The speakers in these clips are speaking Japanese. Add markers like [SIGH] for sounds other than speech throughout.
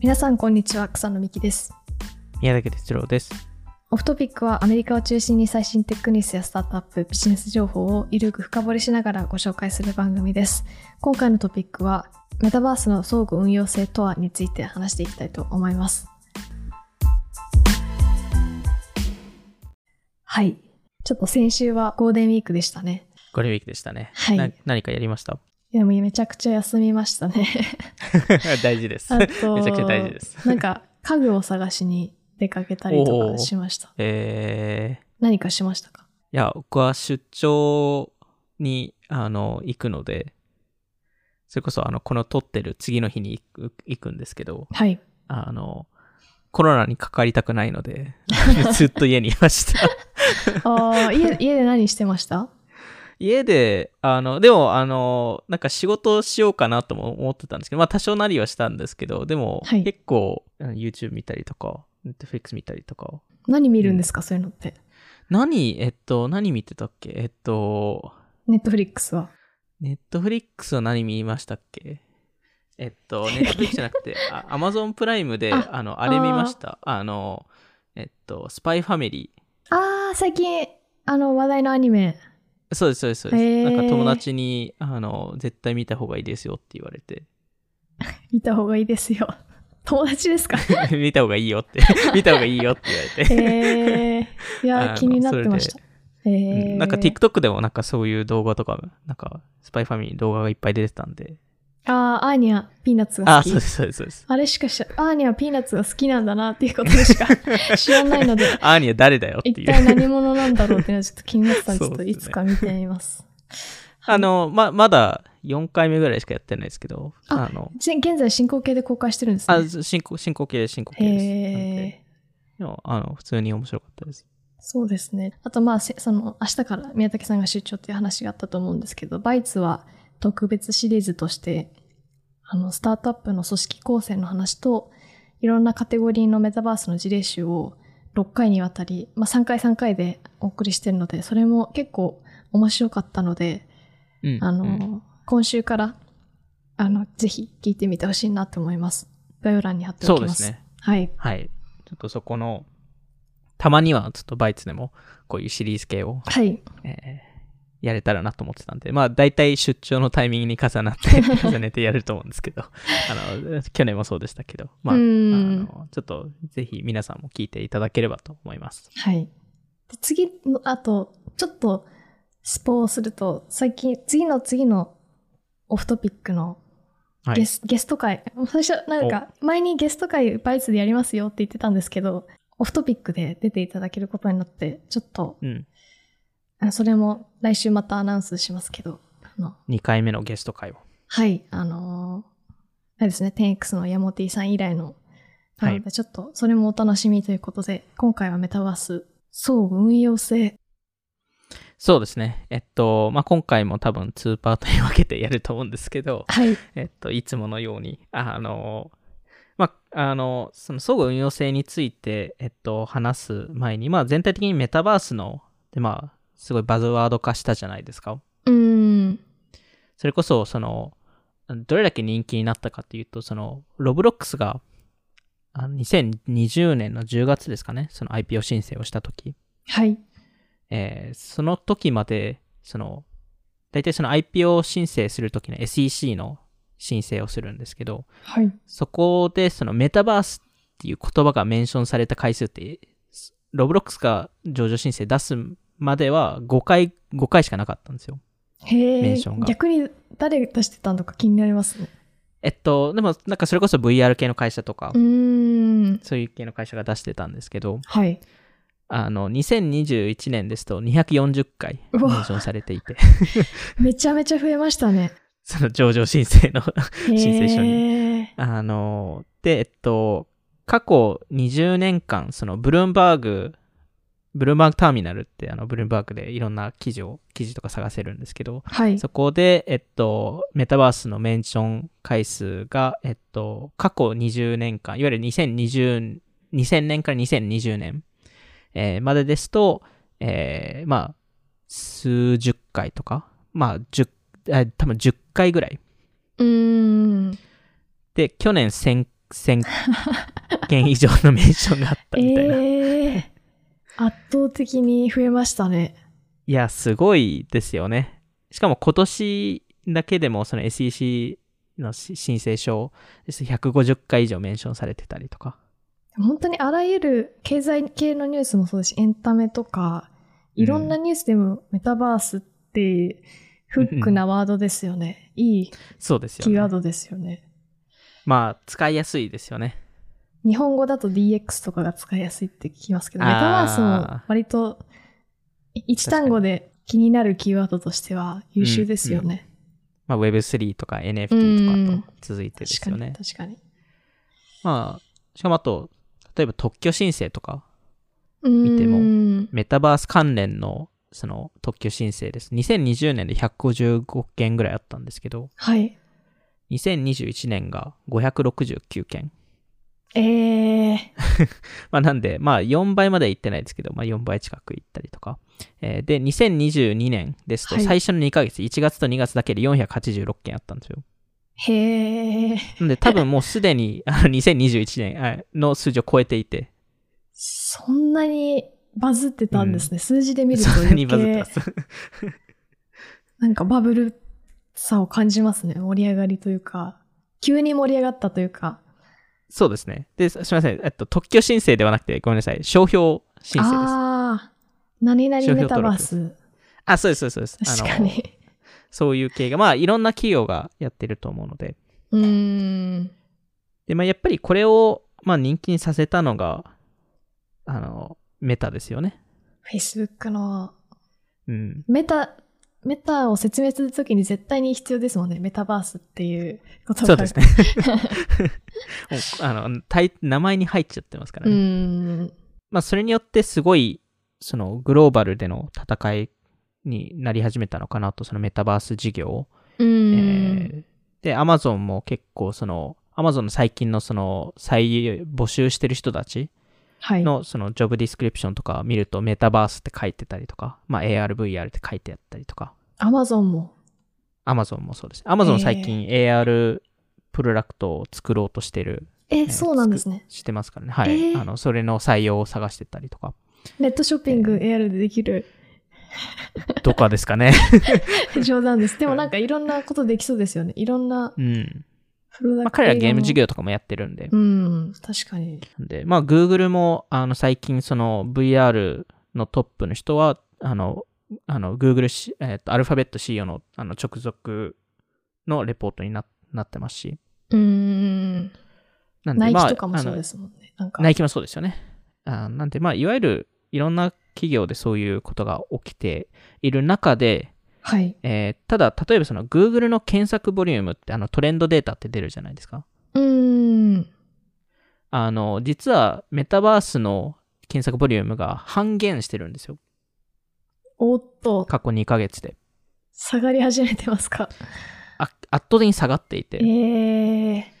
皆さんこんにちは。草野美希です。宮崎哲郎です。オフトピックはアメリカを中心に最新テックニュースやスタートアップビジネス情報をゆるく深掘りしながらご紹介する番組です。今回のトピックはメタバースの相互運用性とはについて話していきたいと思います。はい。ちょっと先週はゴールデンウィークでしたね。ゴールデンウィークでしたね。はい。な何かやりました？いやもうめちゃくちゃ休みましたね。[LAUGHS] 大事です。めちゃくちゃ大事です。なんか家具を探しに出かけたりとかしました。えー、何かしましたか？いや、僕は出張に、あの、行くので、それこそ、あの、この撮ってる次の日に行く行くんですけど、はい。あの、コロナにかかりたくないので、[LAUGHS] ずっと家にいました。[LAUGHS] ああ、家、家で何してました？家で、あの、でも、あの、なんか仕事をしようかなとも思ってたんですけど、まあ多少なりはしたんですけど、でも、はい結構、YouTube 見たりとか、Netflix 見たりとか。何見るんですか、そういうのって？何、えっと、何見てたっけ？えっと、ネットフリックスは。Netflix は何見ましたっけ？えっと、[LAUGHS] Netflix じゃなくて、あ Amazon プライムで、ああの、あれ見ました。あの、えっと、スパイファミリああ、最近、あの、話題のアニメ。ー。そうです、そうです、そうです。なんか友達に、あの、絶対見た方がいいですよって言われて。[LAUGHS] 見た方がいいですよ。[LAUGHS] 友達ですか？[LAUGHS] 見た方がいいよって、見た方がいいよって言われて。ええー、いや、気になってました。えうー、んなんか TikTok でもなんかそういう動画とか、なんかスパイファミリーの動画がいっぱい出てたんで。ああ、アーニャ、ピーナッツがあ、好き。そうです、そうです、そうです。あれしかし、アーニャはピーナッツが好きなんだなっていうことしか [LAUGHS] 知らないので、アーニャ誰だよっていう。一体何者なんだろうっていうのはちょっと気になってたんで、ちょっといつか見てみます。あの、ま、まだ4回目ぐらいしかやってないですけど、ああの、ぜ現在進行形で公開してるんですね。あ、進行、進行形進行形です。へなんでえ。でも、あの、普通に面白かったです。そうですね。あとまあ、せその、明日から宮崎さんが出張っていう話があったと思うんですけど、バイツは特別シリーズとして、あの、スタートアップの組織構成の話と、いろんなカテゴリーのメタバースの事例集を6回にわたり、まあ3回3回でお送りしてるので、それも結構面白かったので、うん。あの、うん今週から、あの、ぜひ聞いてみてほしいなと思います。概要欄に貼っておきます。そうですね。はい。はい。ちょっとそこの、たまにはちょっとバイツでも、こういうシリーズ系を、はい。えーやれたらなと思ってたんで、まあ大体出張のタイミングに重なって、[LAUGHS] 重ねてやると思うんですけど、あの、去年もそうでしたけど、まあ、あうんの、ちょっとぜひ皆さんも聞いていただければと思います。はい。で次の、あと、ちょっと、スポをすると、最近、次の次のオフトピックのはい。ゲス,、ゲスト会、最初、なんか、前にゲスト会バイツでやりますよって言ってたんですけど、オフトピックで出ていただけることになって、ちょっと、うん。あそれも来週またアナウンスしますけど、あの、2回目のゲスト会を。はい、あのーあれですね、10X のヤモティさん以来の、なのでちょっと、それもお楽しみということで、今回はメタバース、相互運用性。そうですね。えっと、まあ、今回も多分2パートに分けてやると思うんですけど、はい、えっと、いつものように、あの、まあ、あの、その相互運用性について、えっと、話す前に、まあ、全体的にメタバースの、で、まあ、すごいバズワード化したじゃないですか。うーん、それこそ、その、どれだけ人気になったかっていうと、その、ロブロックスが、あの2020年の10月ですかね、その IPO 申請をしたとき、はい、えーその時まで、その、大体その IPO 申請するときの SEC の申請をするんですけど、はい。そこでそのメタバースっていう言葉が mention された回数って、 Roblox が上場申請出すまでは5回、5回しかなかったんですよ。へえ mention、が逆に誰出してたのか気になりますね。えっと、でもなんかそれこそ VR 系の会社とかう、ーん、そういう系の会社が出してたんですけど、はい。あの、2021年ですと240回 mention されていて、[LAUGHS] めちゃめちゃ増えましたね。その上場申請の [LAUGHS] 申請書に。あの、で、えっと、過去20年間、そのブルームバーグ、ブルームバーグターミナルってあのブルームバーグでいろんな記事を、記事とか探せるんですけど、はい。そこで、えっと、メタバースのメンション回数が、えっと、過去20年間、いわゆる2020、2000年から2020年、えーまでですと、えーまあ、数十回とか、まあ、10、え多分10回ぐらい。うーん。で、去年1000 1000件以上のメンションがあったみたいな。ええ圧倒的に増えましたね。いや、すごいですよね。しかも今年だけでもその SEC のし申請書です150回以上メンションされてたりとか。本当にあらゆる経済系のニュースもそうですし、エンタメとか、いろんなニュースでもメタバースってフックなワードですよね。いいそうですよね。キーワードですよね。まあ、使いやすいですよね。日本語だと DX とかが使いやすいって聞きますけど、メタバースも割とい一単語で気になるキーワードとしては優秀ですよね。まあ、Web3 とか NFT とかと続いてですよね。確かに。まあ、しかもあと、例えば特許申請とか、見てもメタバース関連のその特許申請です。2020年で155件ぐらいあったんですけど、はい。2021年が569件。えー、[LAUGHS] まあなんで、まあ4倍までは行ってないですけど、まあ4倍近く行ったりとか。えーで、2022年ですと、はい最初の2ヶ月、1月と2月だけで486件あったんですよ。へー。なんで多分もうすでにあの2021年あの数字を超えていて、そんなにバズってたんですね。数字で見るとそんなに余バズって計ます。[LAUGHS] なんかバブルさを感じますね。盛り上がりというか、急に盛り上がったというか。そうですね。で、すすみません。えっと、特許申請ではなくて、ごめんなさい。商標申請です。ああ、何々メタバース。あ、そうです、そうです。そうです確かに。そういう系が、まあ、いろんな企業がやってると思うので。うーん。で、まあ、やっぱりこれを、まあ、人気にさせたのが、あの、メタですよね。Facebook のうん。メタ、メタを説明するときに絶対に必要ですもんね。メタバースっていう言葉が。そうですね。[LAUGHS] あの、名前に入っちゃってますからうね。まあ、それによってすごい、その、グローバルでの戦いになり始めたのかなと、そのメタバース事業。う。えーで、アマゾンも結構その、アマゾンの最近のその、再募集してる人たちはい。のその job description とか見るとメタバースって書いてたりとか、まあ AR、VR って書いてあったりとか、アマゾンも。アマゾンもそうです。アマゾン最近 AR プロダクトを作ろうとしてる、え、ーそうなんですね。してますからね。はい。えーあの、それの採用を探してたりとか。ネットショッピング AR でできる。とかですかね。[LAUGHS] 冗談です。[LAUGHS] でもなんかいろんなことできそうですよね。いろんなうん。プロダクト。まあ彼らゲーム事。業とかもやってるんで。うん、確かに。で、まあ、Google も、あの、最近、その、VR のトップの人は、あの、あの、Google し、えっ、と、アルファベット CEO の、あの、直属のレポートにななってますし。うーん。なんで、ナイまあ、キとかもそうであすもんね。なんか。のナイキもそうですよね。あなんで、まあ、いわゆる、いろんな企業でそういうことが起きている中で、はい。えーただ、例えばその Google の検索ボリュームって、あの、トレンドデータって出るじゃないですか。うーん。あの、実は、メタバースの検索ボリュームが半減してるんですよ。おっと、過去2ヶ月で。下がり始めてますか？あ圧倒的に下がっていて。ええ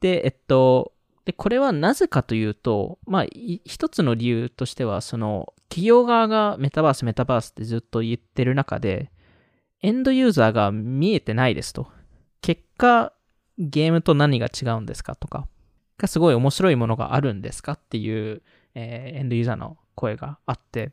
で、えっと、で、これはなぜかというと、まあ、い一つの理由としては、その、企業側がメタバース、メタバースってずっと言ってる中で、エンドユーザーが見えてないですと。結果、ゲームと何が違うんですかとか、がすごい面白いものがあるんですかっていう、えーエンドユーザーの声があって、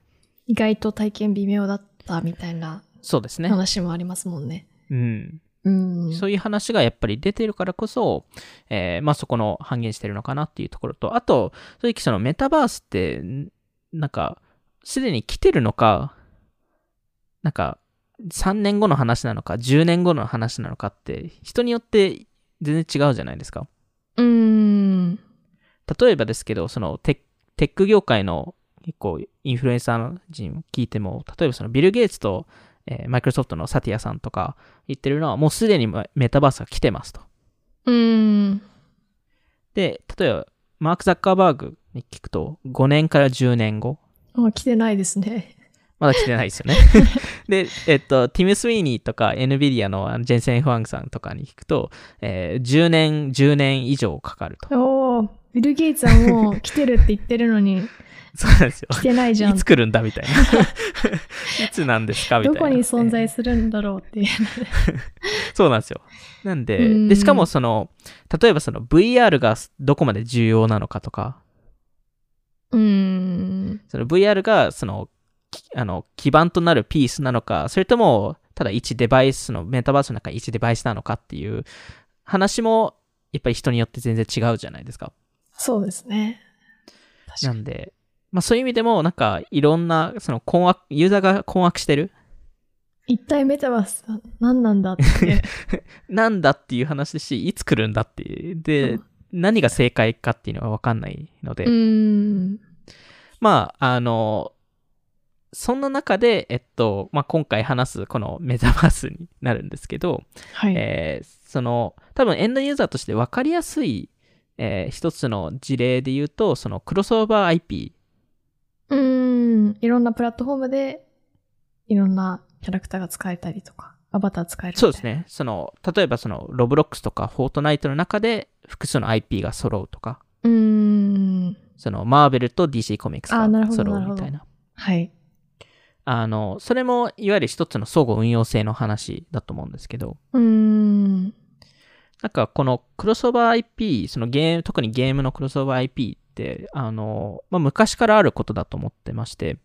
意外と体験微妙だったみたいなそうですね。話もありますもんね。うん。うん。そういう話がやっぱり出てるからこそ、えーまあそこの半減してるのかなっていうところと、あと、正直そのメタバースって、んなんか、すでに来てるのか、なんか、3年後の話なのか、10年後の話なのかって、人によって全然違うじゃないですか。うーん。例えばですけど、そのテック業界の結構インフルエンサー人聞いても、例えばそのビル・ゲイツと、えマイクロソフトのサティアさんとか言ってるのは、もうすでにメタバースが来てますと。うーん。で、例えば、マーク・ザッカーバーグに聞くと、5年から10年後、あ、来てないですね。まだ来てないですよね。[LAUGHS] で、えっと、ティム・スウィーニーとか NVIDIA のジェンセン・ファングさんとかに聞くと、えー10年、10年以上かかると。おー、ビル・ゲイツはもう来てるって言ってるのに、そうなんですよ。来てないじゃんいつ。来るんだみたいな。[LAUGHS] いつなんですかみたいな。どこに存え在するんだろうっていう。[LAUGHS] そうなんですよ。なんうで、んで、しかもその、例えばその VR がどこまで重要なのかとか、うーん。その VR がその、きあの、基盤となるピースなのか、それとも、ただ一デバイスの、メタバースの中に一デバイスなのかっていう話も、やっぱり人によって全然違うじゃないですか。そうですね。なんで、まあそういう意味でも、なんかいろんな、その困惑、ユーザーが困惑してる、一体メタバースは何なんだって。[LAUGHS] なんだっていう話ですし、いつ来るんだっていう。で、うん何が正解かっていうのがわかんないので。まあ、あの、そんな中で、えっと、まあ、今回話すこのメタバースになるんですけど、はい。えーその、多分エンドユーザーとして分かりやすい、えー一つの事例で言うと、そのクロスオーバー IP。うーん。いろんなプラットフォームで、いろんなキャラクターが使えたりとか、アバター使えるそうです。ね。その、例えばその、ロブロックスとかフォートナイトの中で複数の IP が揃うとか、うーん。その、マーベルと DC コミックスが揃うみたいな。はい。あの、それも、いわゆる一つの相互運用性の話だと思うんですけど、うーん。なんかこのクロスオーバー IP、そのゲーム、特にゲームのクロスオーバー IP って、あの、まあ、昔からあることだと思ってまして、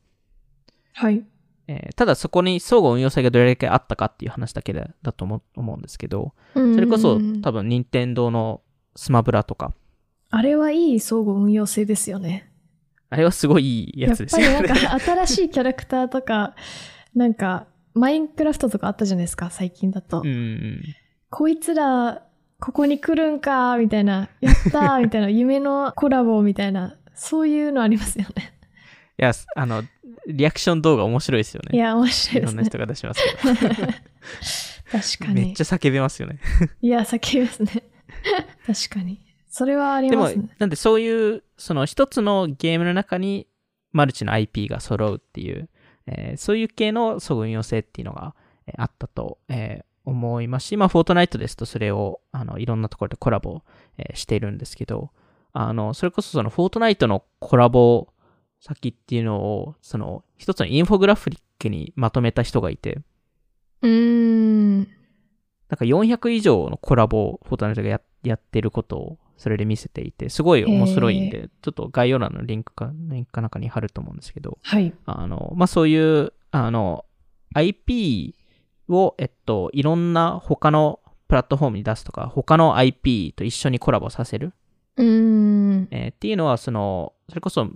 はい。えーただそこに相互運用性がどれだけあったかっていう話だけだだと思思うんですけど、そそれこそ多分任天堂のスマブラとか、あれはいい相互運用性ですよね。あれはすごいいいやつですよね。やっぱりなんか新しいキャラクターとか、なんか、マインクラフトとかあったじゃないですか、最近だと。こいつら、ここに来るんか、みたいな、やったー、みたいな、[LAUGHS] 夢のコラボみたいな、そういうのありますよね。いや、あの、リアクション動画面白いですよね。いや、面白いですね。いろんな人が出しますけど。[LAUGHS] 確かに。めっちゃ叫べますよね。いや、叫びますね。確かに。それはありでもますね。、なんでそういう、その一つのゲームの中にマルチの IP が揃うっていう、えーそういう系の相互運用性っていうのが、えーあったと、えー思いますし、まあ、フォートナイトですとそれを、あの、いろんなところでコラボ、えーしているんですけど、あの、それこそそのフォートナイトのコラボ先っていうのを、その、一つのインフォグラフィックにまとめた人がいて、うーん。なんか400以上のコラボをフォートナイトがややってることをそれで見せていて、すごい面白いんで、ちょっと概要欄のリンクか、リンクかなんかに貼ると思うんですけど、はい。あの、まあ、そういう、あの、IP を、えっと、いろんな他のプラットフォームに出すとか、他の IP と一緒にコラボさせる、うーん。えーっていうのは、その、それこそ、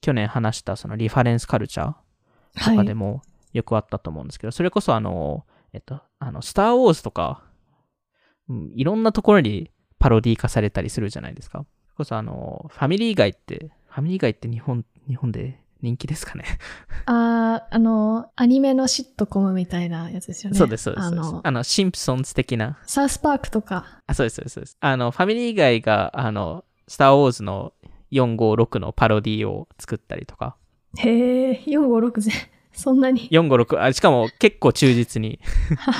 去年話したそのリファレンスカルチャーとはい。かでもよくあったと思うんですけど、それこそあの、えっと、あの、スター・ウォーズとか、うん、いろんなところにパロディ化されたりするじゃないですか。それこそあの、ファミリー街って、ファミリー街って日本、日本で人気ですかね。あー、あの、アニメのシットコムみたいなやつですよね。そうです、そうです。あの、あの、シンプソンズ的な。サウスパークとか。あ、そうです、そうですそうです。あの、ファミリー街が、あの、スター・ウォーズの456のパロディを作ったりとか。へえ、456ぜ。そんなに。456、あ、しかも結構忠実に。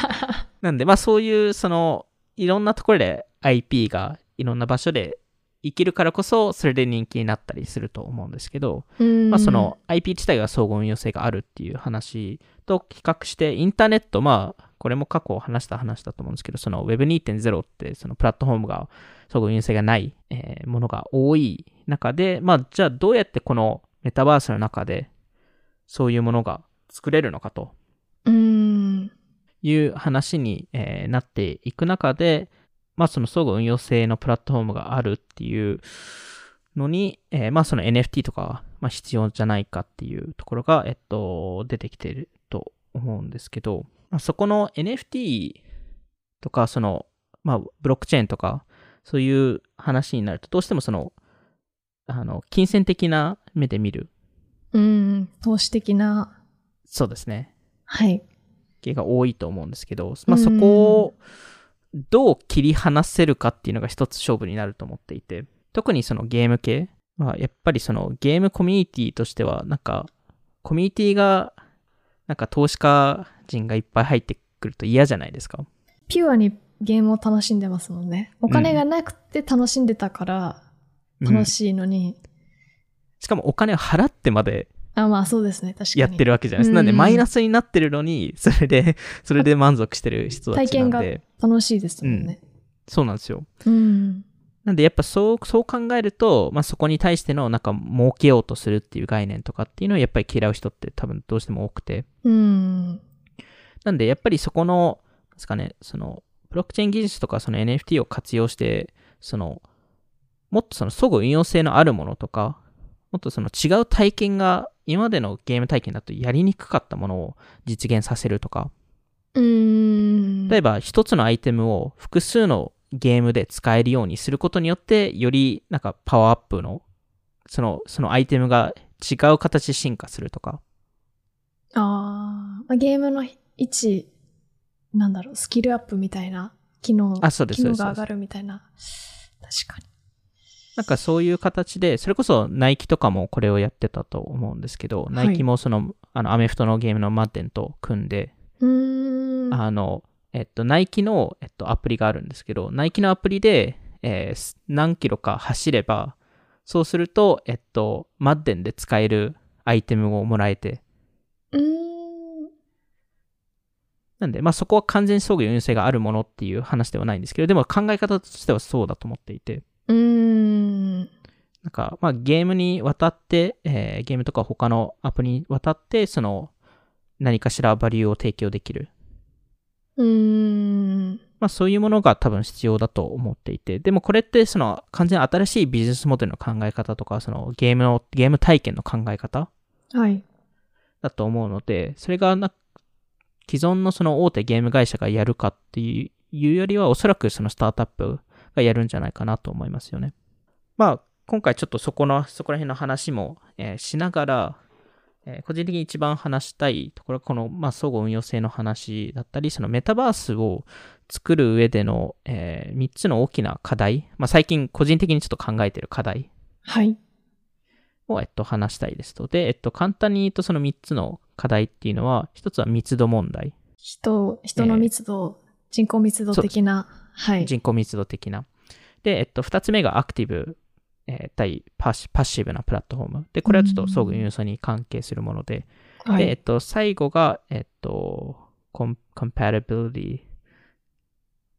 [LAUGHS] なんで、まあそういう、その、いろんなところで IP がいろんな場所で生きるからこそ、それで人気になったりすると思うんですけど、うんまあその IP 自体が相互運用性があるっていう話と比較して、インターネット、まあ、これも過去話した話だと思うんですけど、その Web2.0 って、そのプラットフォームが相互運用性がない、えーものが多い中で、まあ、じゃあどうやってこのメタバースの中で、そういうものが作れるのかとうん。いう話に、えーなっていく中で、まあその相互運用性のプラットフォームがあるっていうのに、えーまあその NFT とかは、まあ、必要じゃないかっていうところが、えっと、出てきていると思うんですけど、まあ、そこの NFT とか、その、まあブロックチェーンとか、そういう話になると、どうしてもその、あの、金銭的な目で見る。うん。投資的な。そうですね。はい。系が多いと思うんですけど、まあ、そこをどう切り離せるかっていうのが一つ勝負になると思っていて、特にそのゲーム系は、やっぱりそのゲームコミュニティとしては、なんか、コミュニティが、なんか投資家人がいっぱい入ってくると嫌じゃないですか？ピュアにゲームを楽しんでますもんね。お金がなくて楽しんでたから楽しいのに、しかもお金を払ってまであ、まあそうですね。確かに。やってるわけじゃないですんなんでマイナスになってるのに、[LAUGHS] それで、それで満足してる人た体験がちなんで、楽しいですもんね。そうなんですよ。うん。なんでやっぱそう、そう考えると、まあそこに対してのなんか儲けようとするっていう概念とかっていうのをやっぱり嫌う人って多分どうしても多くて。うん。なんでやっぱりそこの、ですかね、その、ブロックチェーン技術とかその NFT を活用して、その、もっとその相互運用性のあるものとか、もっとその違う体験が今までのゲーム体験だとやりにくかったものを実現させるとか、うん。例えば一つのアイテムを複数のゲームで使えるようにすることによって、よりなんかパワーアップの、その、そのアイテムが違う形で進化するとか、あーまあ、ゲームの位置、なんだろう、スキルアップみたいな機能、あそうです機能が上がるみたいな。確かに。なんかそういう形で、それこそナイキとかもこれをやってたと思うんですけど、いナイキもその、あの、アメフトのゲームのマッデンと組んで、ん。あの、えっと、ナイキの、えっと、アプリがあるんですけど、ナイキのアプリで、えー何キロか走れば、そうすると、えっと、マッデンで使えるアイテムをもらえて。なんで、まあそこは完全に相互運用性があるものっていう話ではないんですけど、でも考え方としてはそうだと思っていて、うーん。なんか、まあゲームに渡って、えーゲームとか他のアプリに渡って、その、何かしらバリューを提供できる。うーん。まあそういうものが多分必要だと思っていて、でもこれってその完全に新しいビジネスモデルの考え方とか、そのゲームの、ゲーム体験の考え方はい。だと思うので、それがな、既存のその大手ゲーム会社がやるかっていういうよりは、おそらくそのスタートアップがやるんじゃないかなと思いますよね。まあ、今回ちょっとそこの、そこら辺の話も、えーしながら、えー個人的に一番話したいところは、この、まあ、相互運用性の話だったり、そのメタバースを作る上での、え3つの大きな課題、まあ、最近個人的にちょっと考えている課題はい。を、えっと、話したいですと。で、えっと、簡単に言うとその3つの課題っていうのは、1つは密度問題。人、人の密度、人口密度的な、はい。人口密度的な。で、えっと、2つ目がアクティブ、えー対パッシパッシブなプラットフォーム。で、これはちょっと相互運用性に関係するもので、はいで、えっと、最後が、えっと、コン compatibility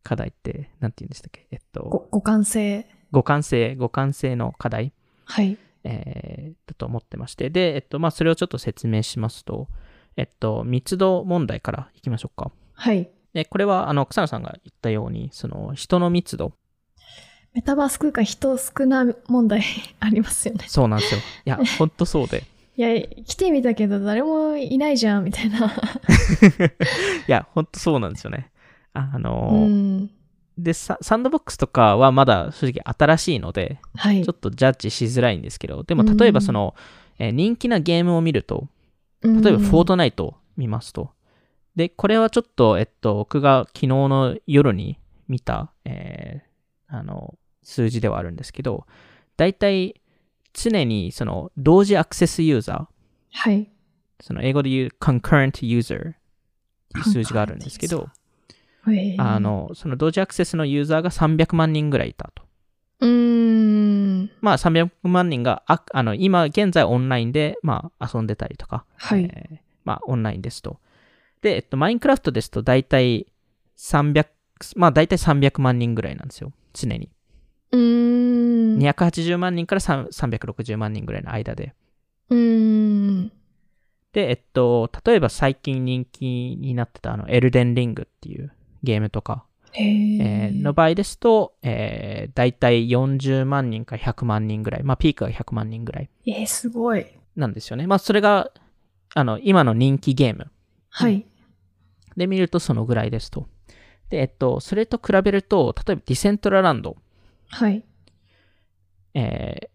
課題って、なんて言うんでしたっけ？えっと、ご互換性。互換性、互換性の課題。はい。えーだと思ってまして。で、えっと、まあ、それをちょっと説明しますと、えっと、密度問題からいきましょうか。はい。で、これは、あの、草野さんが言ったように、その、人の密度。メタバース空間人少な問題 [LAUGHS] ありますよね。そうなんですよ。いや、[LAUGHS] ほんとそうで。いや、来てみたけど誰もいないじゃん、みたいな。[LAUGHS] いや、ほんとそうなんですよね。あのうーん。でサ、サンドボックスとかはまだ正直新しいので、はいちょ。っとジャッジしづらいんですけど、でも例えばその、えー人気なゲームを見ると、例えばフォートナイトを見ますと、で、これはちょっと、えっと、僕が昨日の夜に見た、えーあの、数字ではあるんですけど、だいたい常にその同時アクセスユーザー、はい。その英語で言う concurrent user っていう数字があるんですけど、あ、の、その同時アクセスのユーザーが300万人ぐらいいたと。うーん。まあ300万人がああの今現在オンラインで、まあ、遊んでたりとか、はい。えーまあオンラインですと。で、えっと、マインクラフトですと大体300、まあ大体300万人ぐらいなんですよ。常に。うーん。280万人から3 360万人ぐらいの間で。うーん。で、えっと、例えば最近人気になってたあの、エルデンリングっていうゲームとか、えーの場合ですと、えー、大体40万人から100万人ぐらい、まあピークが100万人ぐらいえー、すごい。なんですよね。まあそれが、あの、今の人気ゲームはい。で見るとそのぐらいですと。で、えっと、それと比べると、例えば Decentraland、はい。えー、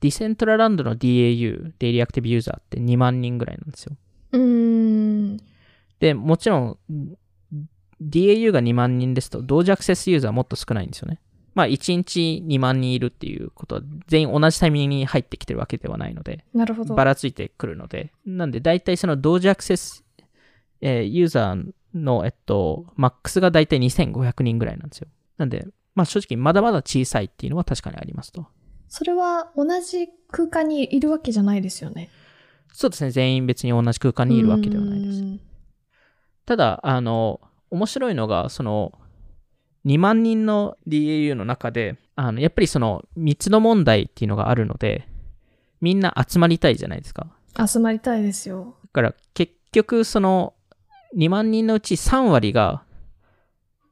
Decentraland の DAU、 daily active user って2万人ぐらいなんですよ。うーん。で、もちろん、DAU が2万人ですと、同時アクセスユーザーはもっと少ないんですよね。まあ、1日2万人いるっていうことは、全員同じタイミングに入ってきてるわけではないので、なるほど。ばらついてくるので、なんで、大体その同時アクセス、えーユーザーの、えっと、マックスが大体2500人ぐらいなんですよ。なんで、まあ正直まだまだ小さいっていうのは確かにありますと。それは同じ空間にいるわけじゃないですよね。そうですね。全員別に同じ空間にいるわけではないです。うんただ、あの、面白いのが、その、2万人の DAU の中で、あの、やっぱりその、密度問題っていうのがあるので、みんな集まりたいじゃないですか。集まりたいですよ。だから、結局、その、2万人のうち3割が、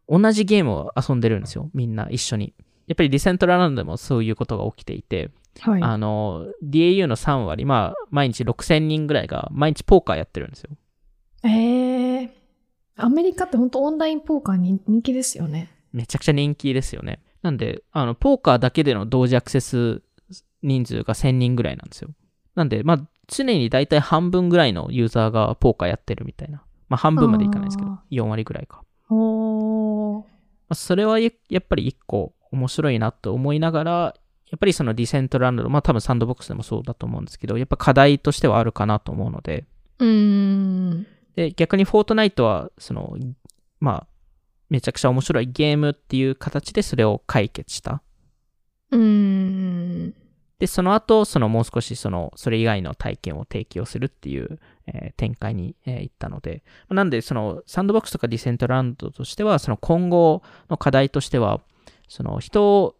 同じゲームを遊んでるんですよ。みんな一緒に。やっぱりディセントラランドでもそういうことが起きていて、はい。あの、DAU の3割、まあ、毎日6000人ぐらいが毎日ポーカーやってるんですよ。えー、アメリカって本当オンラインポーカーに人気ですよね。めちゃくちゃ人気ですよね。なんで、あの、ポーカーだけでの同時アクセス人数が1000人ぐらいなんですよ。なんで、まあ、常に大体半分ぐらいのユーザーがポーカーやってるみたいな。まあ、半分までいかないですけどあ、4割ぐらいか。それはややっぱり一個面白いなと思いながら、やっぱりそのディセントランド、まあ多分サンドボックスでもそうだと思うんですけど、やっぱ課題としてはあるかなと思うので、うーん。で、逆にフォートナイトは、その、まあ、めちゃくちゃ面白いゲームっていう形でそれを解決した。うーん。で、その後、そのもう少しその、それ以外の体験を提供するっていう、えー展開に、えー行ったので、なんで、その、サンドボックスとかディセントランドとしては、その今後の課題としては、その人を、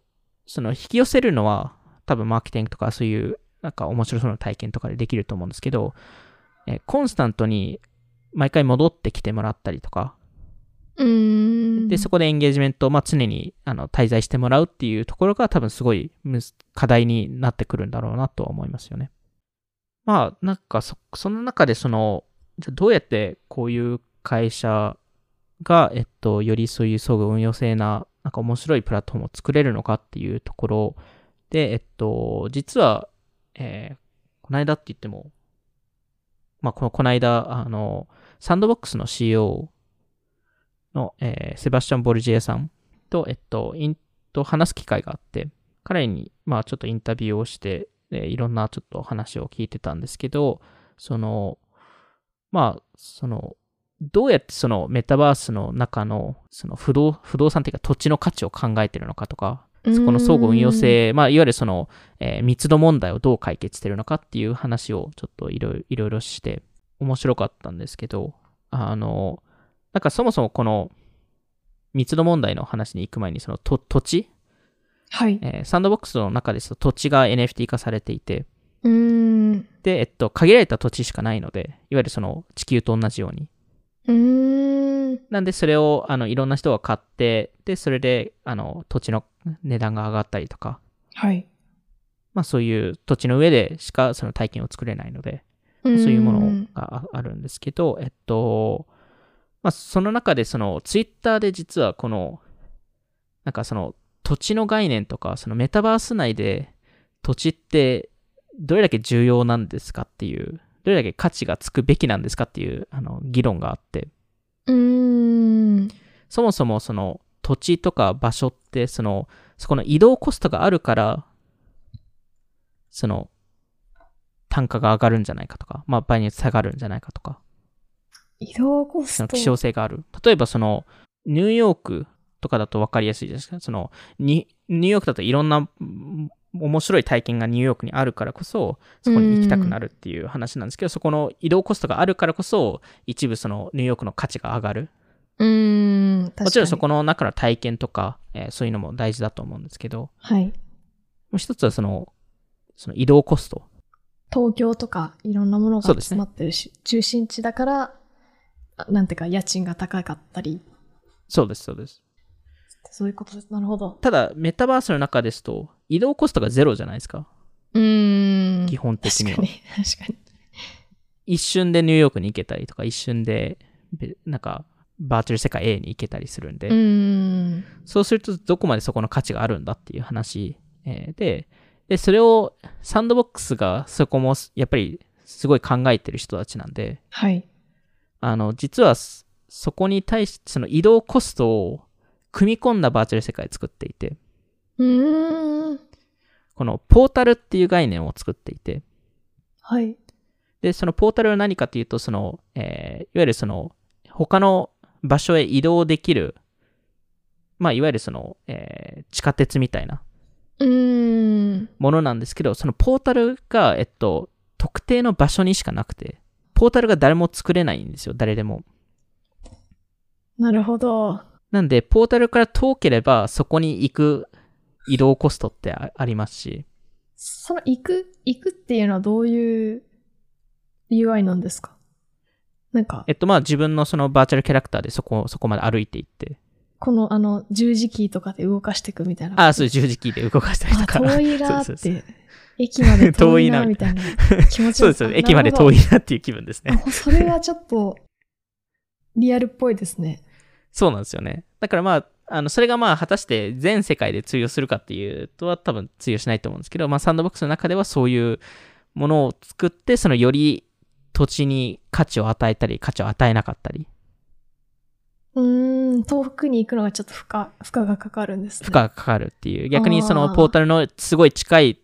その引き寄せるのは、多分マーケティングとかそういう、なんか面白そうな体験とかでできると思うんですけど、えーコンスタントに毎回戻ってきてもらったりとか、で、そこでエンゲージメントを、まあ、常にあの滞在してもらうっていうところが多分すごい課題になってくるんだろうなとは思いますよね。まあ、なんかそ、その中でその、じゃどうやってこういう会社が、えっと、よりそういう相互運用性な、なんか面白いプラットフォームを作れるのかっていうところで、えっと、実は、えーこの間って言っても、まあ、この、この間、あの、サンドボックスの CEO の、えーセバスチャン・ボルジエさんと、えっと、インと話す機会があって、彼に、まあ、ちょっとインタビューをして、でいろんなちょっと話を聞いてたんですけど、その、まあ、その、どうやってそのメタバースの中の、その不動、不動産っていうか土地の価値を考えてるのかとか、そこの相互運用性、まあ、いわゆるその、えー密度問題をどう解決してるのかっていう話をちょっといろいろして、面白かったんですけど、あの、なんかそもそもこの密度問題の話に行く前に、そのと土地、はい。えーサンドボックスの中ですと土地が NFT 化されていて、うーん。で、えっと、限られた土地しかないので、いわゆるその地球と同じように。うーん。なんで、それを、あの、いろんな人が買って、で、それで、あの、土地の値段が上がったりとか、はい。まあ、そういう土地の上でしかその体験を作れないので、そそういうものがああるんですけど、えっと、まあ、その中で、その、ツイッターで実はこの、なんかその、土地の概念とか、そのメタバース内で土地ってどれだけ重要なんですかっていう、どれだけ価値がつくべきなんですかっていう、あの、議論があって、うーん。そもそもその土地とか場所って、その、そこの移動コストがあるから、その、単価が上がるんじゃないかとか、まあ場合によって下がるんじゃないかとか、移動コスト。希少性がある。例えばその、ニューヨークとかだと分かりやすいですか？その、にニューヨークだといろんなうん面白い体験がニューヨークにあるからこそ、そこに行きたくなるっていう話なんですけど、そこの移動コストがあるからこそ、一部そのニューヨークの価値が上がる。うーん。もちろんそこの中の体験とか、えーそういうのも大事だと思うんですけど、もはい。う一つはその、その移動コスト。東京とかいろんなものがそうですね集まってるし、中心地だから、あなんていうか家賃が高かったり、そうです、そうです。そういうことです。なるほど。ただ、メタバースの中ですと、移動コストがゼロじゃないですか。うーん。基本的には確かに。[LAUGHS] 確かに。一瞬でニューヨークに行けたりとか、一瞬で、べなんか、バーチャル世界 A に行けたりするんで、うーん。そうするとどこまでそこの価値があるんだっていう話、えーで、で、それをサンドボックスがそこもやっぱりすごい考えてる人たちなんで、はい。あの、実はそそこに対してその移動コストを組み込んだバーチャル世界を作っていて。このポータルっていう概念を作っていて、はい。で、そのポータルは何かというと、その、えーいわゆるその、他の場所へ移動できる、まあ、いわゆるその、えー地下鉄みたいな。ものなんですけど、そのポータルが、えっと、特定の場所にしかなくて、ポータルが誰も作れないんですよ、誰でも。なるほど。なんで、ポータルから遠ければ、そこに行く移動コストってあありますし、その行く、行くっていうのはどういう UI なんですか？なんかえ、っと、まあ、自分のそのバーチャルキャラクターでそこ、そこまで歩いていって、このあの十字キーとかで動かしていくみたいな。ああ、そう十字キーで動かしたりとあ、か。遠いなー [LAUGHS] そうそうそうって。駅まで [LAUGHS] 遠いなみたいな気持ちそうですよね。駅まで遠い。いなっていう気分ですね。あそれはちょっとリアルっぽいですね。そうなんですよね。だからまあ、あの、それがまあ、果たして全世界で通用するかっていうとは多分通用しないと思うんですけど、まあ、サンドボックスの中ではそういうものを作って、そのより土地に価値を与えたり、価値を与えなかったり、うーん、遠くに行くのがちょっと負荷、負荷がかかるんですね。負荷がかかるっていう。逆にそのポータルのすごい近い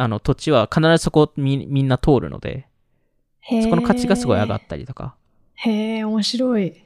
あの土地は必ずそこをみみんな通るので、そこの価値がすごい上がったりとか。へえ、面白い。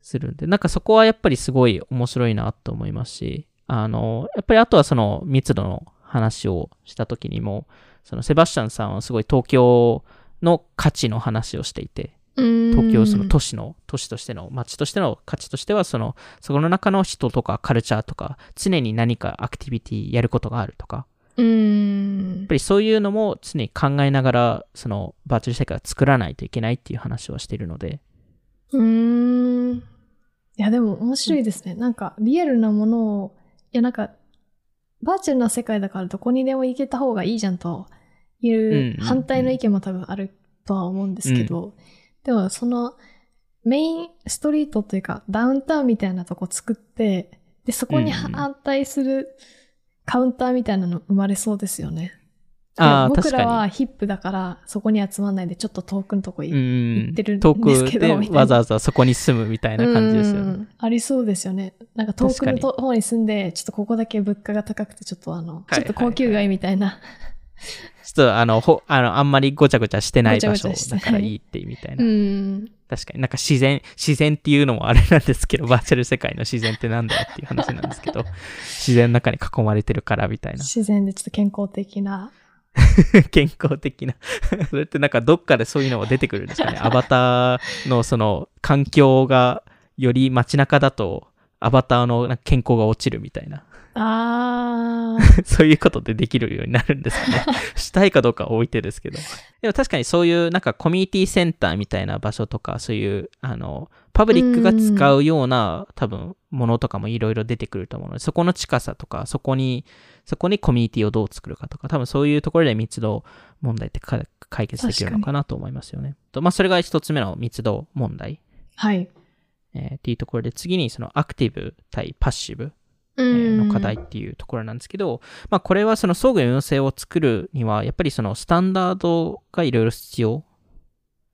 するんで、なんかそこはやっぱりすごい面白いなと思いますし、あの、やっぱりあとはその密度の話をした時にも、そのセバスチャンさんはすごい東京の価値の話をしていて、東東京その都市の、都市としての、街としての価値としては、その、そこの中の人とかカルチャーとか、常に何かアクティビティやることがあるとか、うーん。やっぱりそういうのも常に考えながら、そのバーチャル世界を作らないといけないっていう話をしているので、うーん。いや、でも面白いですね。なんか、リアルなものを、いや、なんか、バーチャルな世界だからどこにでも行けた方がいいじゃんというんうんううん。反対の意見も多分あるとは思うんですけど、でもそのメインストリートというかダウンタウンみたいなとこ作って、で、そこにうんうん。反対するカウンターみたいなの生まれそうですよね。ああ、僕らはヒップだからそこに集まんないでちょっと遠くのとこに。行ってるん遠ですけどわざわざそこに住むみたいな感じですよね。うんありそうですよね。なんか遠くのと方に住んで、ちょっとここだけ物価が高くて、ちょっとあの、いちょっと高級街みたいな。ちょっとあの、ほあのあんまりごちゃごちゃしてない場所だからいいってみたいな。うん。確かになんか自然、自然っていうのもあれなんですけど、バーチャル世界の自然ってなんだよっていう話なんですけど、[LAUGHS] 自然の中に囲まれてるからみたいな。自然でちょっと健康的な。[LAUGHS] 健康的な。[LAUGHS] それってなんかどっかでそういうのも出てくるんですかね。アバターのその環境がより街中だと、アバターの健康が落ちるみたいな。あー。[LAUGHS] そういうことでできるようになるんですかね。[LAUGHS] したいかどうかは置いてですけど。でも確かにそういうなんかコミュニティセンターみたいな場所とか、そういう、あの、パブリックが使うような多分ものとかもいろいろ出てくると思うので、そこの近さとか、そこに、そこにコミュニティをどう作るかとか、多分そういうところで密度問題ってか解決できるのかなと思いますよね。とまあそれが一つ目の密度問題、はい。えーっていうところで、次にそのアクティブ対パッシブ。の課題っていうところなんですけど、まあこれはその相互運性を作るには、やっぱりそのスタンダードがいろいろ必要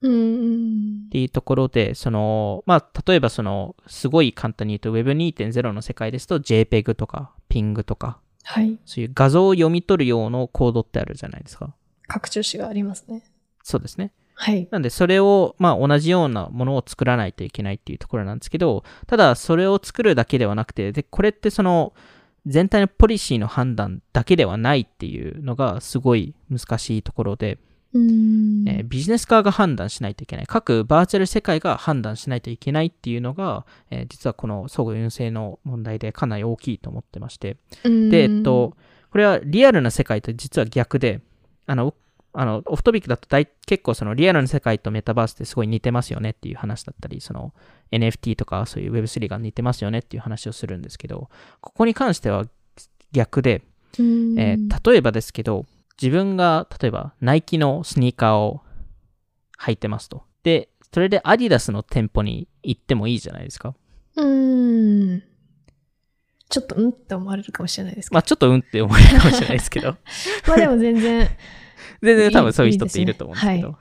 うん。っていうところで、その、まあ例えばその、すごい簡単に言うと Web2.0 の世界ですと JPEG とか PING とか、はい。そういう画像を読み取る用のコードってあるじゃないですか。拡張子がありますね。そうですね。はい。なんで、それを、まあ、同じようなものを作らないといけないっていうところなんですけど、ただ、それを作るだけではなくて、で、これってその、全体のポリシーの判断だけではないっていうのが、すごい難しいところで、うん。えービジネス側が判断しないといけない。各バーチャル世界が判断しないといけないっていうのが、えー実はこの相互運性の問題でかなり大きいと思ってまして、うんで、えっと、これはリアルな世界と実は逆で、あの、あのオフトピックだと大結構そのリアルな世界とメタバースってすごい似てますよねっていう話だったり、その NFT とかそういう Web3 が似てますよねっていう話をするんですけど、ここに関しては逆で、うんえー例えばですけど、自分が例えばナイキのスニーカーを履いてますと。で、それでアディダスの店舗に行ってもいいじゃないですか。うん。ちょっと、うんって思われるかもしれないですけど。まあちょっとうんって思えるかもしれないですけど。[LAUGHS] まあでも全然、全然多いい分そういう人っていると思うんですけど。は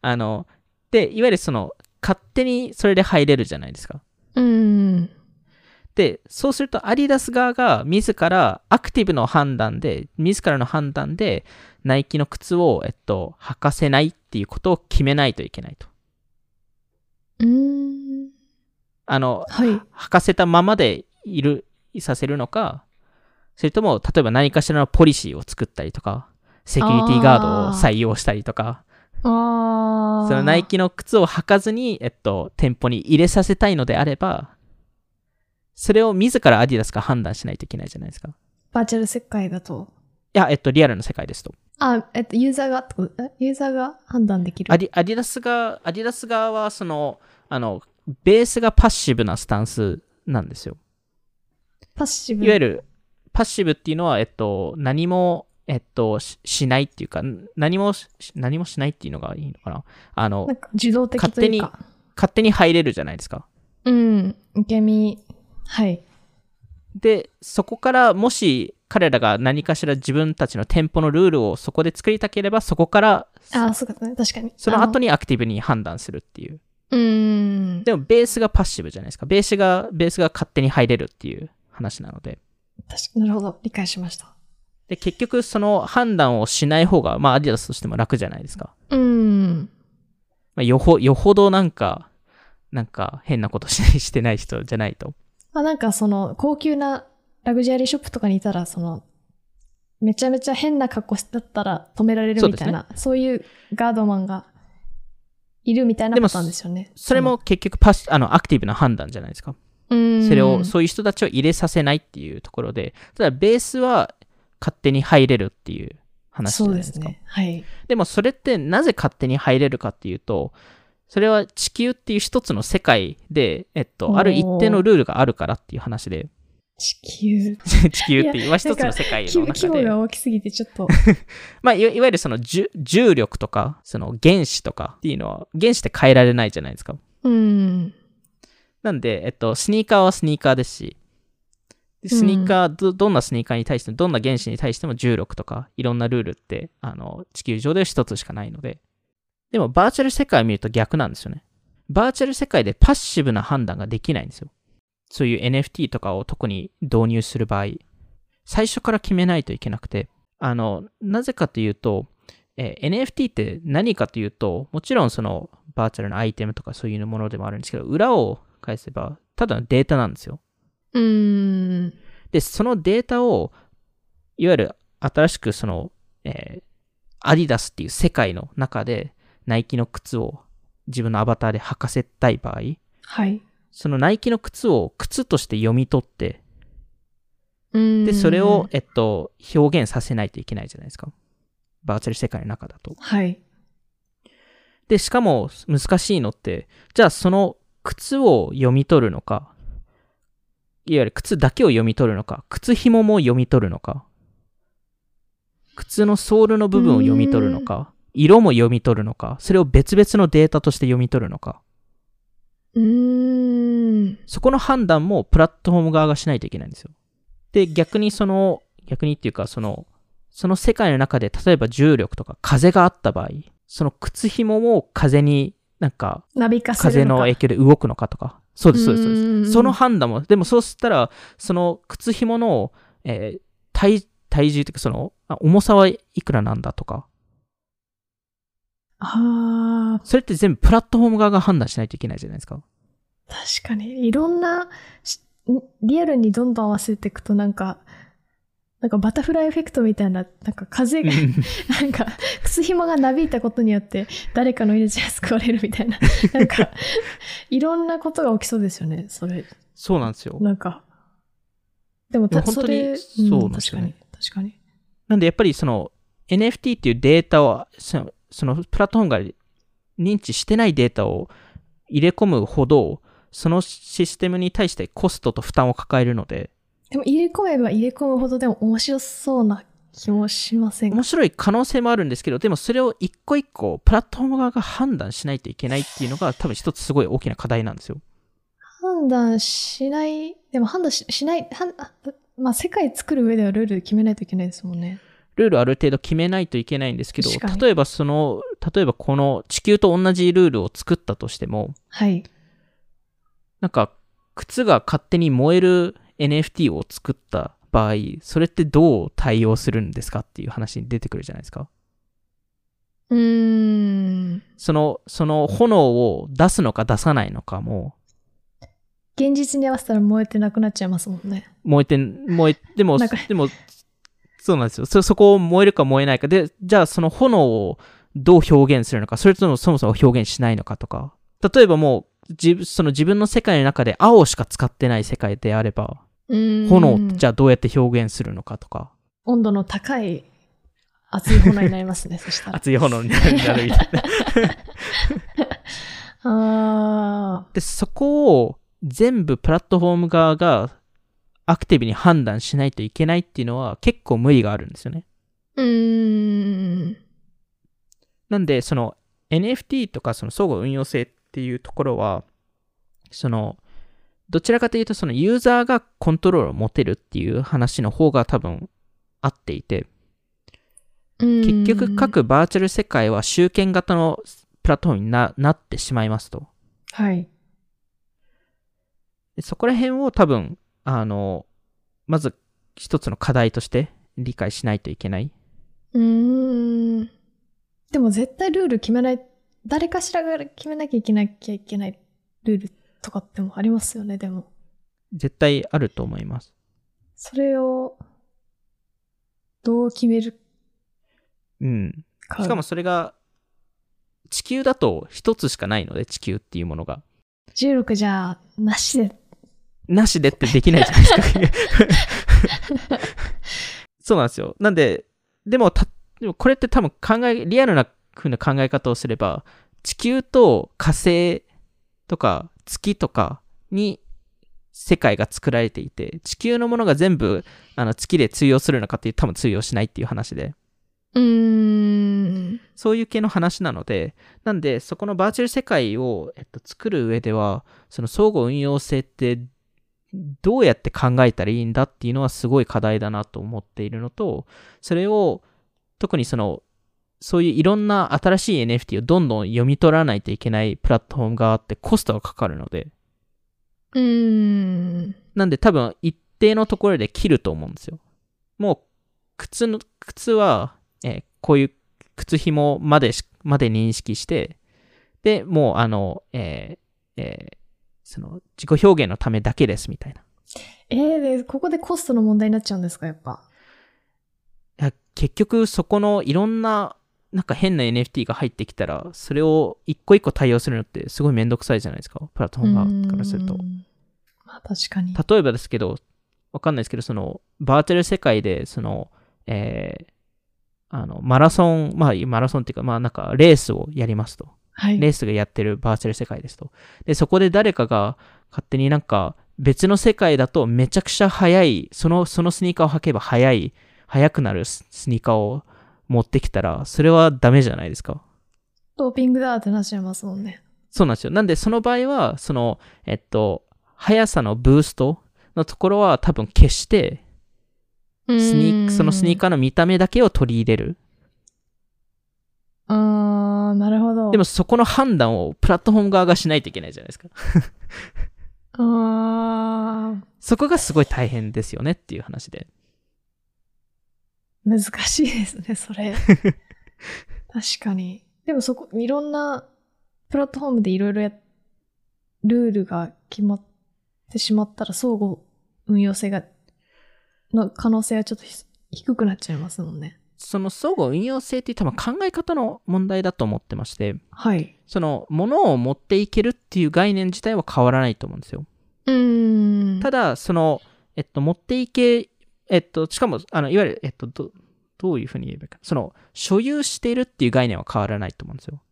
あの、で、いわゆるその、勝手にそれで入れるじゃないですか。うん。で、そうするとアディダス側が自らアクティブの判断で、自らの判断で、ナイキの靴を、えっと、履かせないっていうことを決めないといけないと。うん。あの、はい。履かせたままでいる、させるのか、それとも、例えば何かしらのポリシーを作ったりとか、セキュリティガードを採用したりとか。そのナイキの靴を履かずに、えっと、店舗に入れさせたいのであれば、それを自らアディダスが判断しないといけないじゃないですか。いバーチャル世界だと？や、えっと、リアルの世界ですと。あ、えっと、ユーザーがってこと？え？ユーザーが判断できる？アディアディダスが、アディダス側は、その、あの、ベースがパッシブなスタンスなんですよ。パッシブ。いわゆる、パッシブっていうのは、えっと、何も、えっと、ししないっていうか、何もし、何もしないっていうのがいいのかな？あのなん、か受動的というか。勝手に入れるじゃないですか。うん。受け身。はい。で、そこからもし彼らが何かしら自分たちの店舗のルールをそこで作りたければ、そこから、ああ、そうかね。確かに。その後に。にアクティブに判断するっていう。うーん。でも、ベースがパッシブじゃないですか。ベースが、ベースが勝手に入れるっていう話なので。確かなるほど。理解しました。で、結局、その判断をしない方が、まあ、アディダスとしても楽じゃないですか。うーん。まあ、よほ、よほどなんか、なんか変なことしてない人じゃないと。まあなんかその、高級なラグジュアリーショップとかにいたら、その、めちゃめちゃ変な格好だったら止められるみたいな、そう,、いうガードマンがいるみたいなでもパターンですよね。それも結局パス、あの、アクティブな判断じゃないですか。それを、そういう人たちを入れさせないっていうところで、ただベースは勝手に入れるっていう話じゃそうないですか。ですね。はい。でもそれってなぜ勝手に入れるかっていうと、それは地球っていう一つの世界で、えっと、ある一定のルールがあるからっていう話で、地球？[LAUGHS] 地球っていう、まあ一つの世界規の中で、規模が大きすぎてちょっと。[LAUGHS] まあいわいわゆるその重重力とか、その原子とかっていうのは、原子って変えられないじゃないですか。うん。なんで、えっと、スニーカーはスニーカーですし、でスニーカー、ど、どんなスニーカーに対しても、どんな原子に対しても重力とか、いろんなルールって、あの、地球上では一つしかないので。でも、バーチャル世界を見ると逆なんですよね。バーチャル世界でパッシブな判断ができないんですよ。そういう NFT とかを特に導入する場合、最初から決めないといけなくて、あの、なぜかというと、えー NFT って何かというと、もちろんそのバーチャルなアイテムとかそういうものでもあるんですけど、裏を返せば、ただのデータなんですよ。うーん。で、そのデータを、いわゆる新しくその、えーアディダスっていう世界の中で、ナイキの靴を自分のアバターで履かせたい場合、はい。そのナイキの靴を靴として読み取って、うーん。で、それを、えっと、表現させないといけないじゃないですか。バーチャル世界の中だと。はい。で、しかも難しいのって、じゃあその靴を読み取るのか、いわゆる靴だけを読み取るのか、靴紐も読み取るのか、靴のソールの部分を読み取るのか、色も読み取るのか、それを別々のデータとして読み取るのか、うーん。そこの判断もプラットフォーム側がしないといけないんですよ。で、逆にその、逆にっていうか、その、その世界の中で、例えば重力とか風があった場合、その靴紐も風になんか、風。の影響で動くのかとか。そうです、そうです、そうです。その判断も、でもそうしたら、その靴紐の、えー体、体重というか、その、あ重さはいくらなんだとか、ああ、それって全部プラットフォーム側が判断しないといけないじゃないですか。確かに。いろんなし、リアルにどんどん合わせていくとなんか、なんかバタフライエフェクトみたいな、なんか風が、なんか、靴紐がなびいたことによって、誰かの命が救われるみたいな。[LAUGHS] なんか、いろんなことが起きそうですよね、それ。そうなんですよ。なんか。でも、たでも本当にそうなんですよね確かに、確かに。なんでやっぱりその NFT っていうデータを、そのそのプラットフォームが認知してないデータを入れ込むほど、そのシステムに対してコストと負担を抱えるので、でも入れ込めば入れ込むほどでも面白そうな気もしませんか？面白い可能性もあるんですけど、でもそれを一個一個プラットフォーム側が判断しないといけないっていうのが多分一つすごい大きな課題なんですよ。判断しない、でも判断ししない、まあ世界作る上ではルール決めないといけないですもんね。ルールある程度決めないといけないんですけど、例えばその、例えばこの地球と同じルールを作ったとしても、はい。なんか靴が勝手に燃える NFT を作った場合、それってどう対応するんですかっていう話に出てくるじゃないですか。うーん。その、その炎を出すのか出さないのかも、現実に合わせたら燃えてなくなっちゃいますもんね。燃えて、燃え、でもでも、そうなんですよ。そ、そこを燃えるか燃えないか。で、じゃあその炎をどう表現するのか、それともそもそも表現しないのかとか。例えばもう、自分、その自分の世界の中で青しか使ってない世界であれば、炎じゃあどうやって表現するのかとか。温度の高い熱い炎になりますね、[LAUGHS] そしたら。熱い炎になるみたいな。[LAUGHS] あで、そこを全部プラットフォーム側がアクティブに判断しないといけないっていうのは結構無理があるんですよね。ー。うーん。なんで、その NFT とかその相互運用性っていうところは、その、どちらかというとそのユーザーがコントロールを持てるっていう話の方が多分合っていて、結局各バーチャル世界は集権型のプラットフォームにななってしまいますと。はい。でそこら辺を多分、あの、まず一つの課題として理解しないといけない。うーん。でも絶対ルール決めない、誰かしらが決めなきゃいけなきゃいけないルールとかってもありますよね、でも。絶対あると思います。それを、どう決めるうん。か。しかもそれが、地球だと一つしかないので、地球っていうものが。16じゃあ、なしで。なしでってできないじゃないですか。[LAUGHS] そうなんですよ。なんで、でもた、でもこれって多分考え、リアルな風な考え方をすれば、地球と火星とか月とかに世界が作られていて、地球のものが全部あの月で通用するのかっていう多分通用しないっていう話で。うーん。そういう系の話なので、なんで、そこのバーチャル世界を、えっと、作る上では、その相互運用性って、どうやって考えたらいいんだっていうのはすごい課題だなと思っているのと、それを、特にその、そういういろんな新しい NFT をどんどん読み取らないといけないプラットフォームがあってコストがかかるので、うーん。なんで多分一定のところで切ると思うんですよ。もう、靴の、靴は、えーこういう靴紐までし、まで認識して、で、もうあの、えーえーその、自己表現のためだけですみたいな。えー、で、ここでコストの問題になっちゃうんですか、やっぱ。結局そこのいろんな、なんか変な NFT が入ってきたら、それを一個一個対応するのってすごいめんどくさいじゃないですか。プラットフォーム側からすると。まあ確かに。例えばですけど、わかんないですけど、その、バーチャル世界で、その、えーあの、マラソン、まあ、マラソンっていうか、まあ、なんか、レースをやりますと。はい。レースがやってるバーチャル世界ですと。で、そこで誰かが勝手になんか、別の世界だとめちゃくちゃ速い、その、そのスニーカーを履けば速い、速くなるススニーカーを持ってきたら、それはダメじゃないですか？ドーピングだってなっちゃいますもんね。そうなんですよ。なんで、その場合は、その、えっと、速さのブーストのところは多分消して、スニーそのスニーカカーの見た目だけを取り入れる。ー。あー、なるほど。でもそこの判断をプラットフォーム側がしないといけないじゃないですか。[LAUGHS] あー、そこがすごい大変ですよねっていう話で。難しいですね、それ。[LAUGHS] 確かに。でもそこ、いろんなプラットフォームでいろいろや、ルールが決まってしまったら相互運用性が、の可能性はちょっとひ低くなっちゃいますもんね。その相互運用性って多分考え方の問題だと思ってまして、はい。その物を持っていけるっていう概念自体は変わらないと思うんですよ。うーん。ただ、その、えっと、持っていけ、えっと、しかも、あの、いわゆる、えっと、どどういうふうに言えばいいか。その、所有しているっていう概念は変わらないと思うんですよ。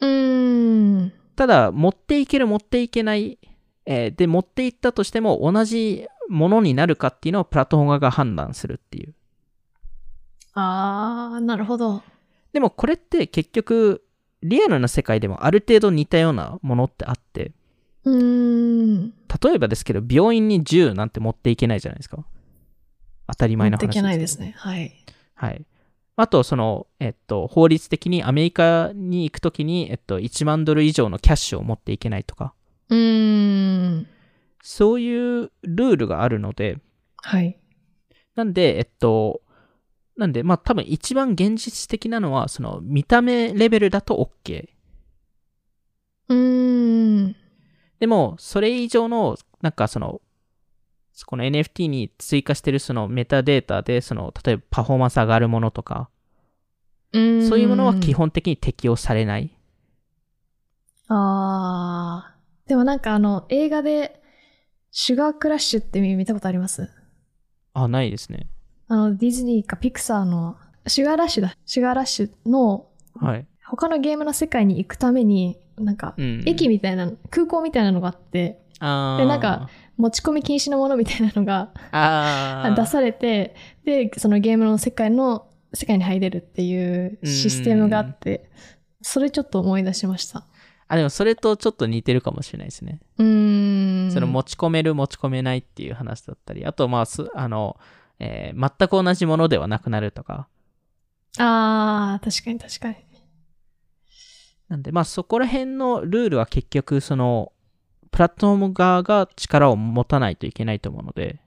うーん。ただ、持っていける、持っていけない、えーで、持っていったとしても、同じものになるかっていうのをプラットフォーム側が判断するっていう。あー、なるほど。でも、これって結局、リアルな世界でもある程度似たようなものってあって、うーん。例えばですけど、病院に銃なんて持っていけないじゃないですか。当たり前の話持っていけないですね。はい。はい。あと、その、えっと、法律的にアメリカに行くときに、えっと、1万ドル以上のキャッシュを持っていけないとか、うーん。そういうルールがあるので、はい。なんで、えっと、なんで、まあ多分一番現実的なのは、その見た目レベルだと OK。うーん。でも、それ以上の、なんかその、この NFT に追加してるそのメタデータで、その、例えばパフォーマンス上がるものとか、そういうものは基本的に適用されない。あー。でもなんかあの、映画で、シュガークラッシュって見たことあります？あ、ないですね。あの、ディズニーかピクサーの、シュガーラッシュだ。シュガーラッシュの、はい。他のゲームの世界に行くために、なんか、うん。駅みたいな、空港みたいなのがあって、でなんか、持ち込み禁止のものみたいなのが [LAUGHS] 出されて、で、そのゲームの世界の、世界に入れるっていうシステムがあって、それちょっと思い出しました。あ、でもそれとちょっと似てるかもしれないですね。うーん。その持ち込める持ち込めないっていう話だったり、あとまあす、あの、えー全く同じものではなくなるとか。あー、確かに確かに。なんでまあそこら辺のルールは結局その、プラットフォーム側が力を持たないといけないと思うので、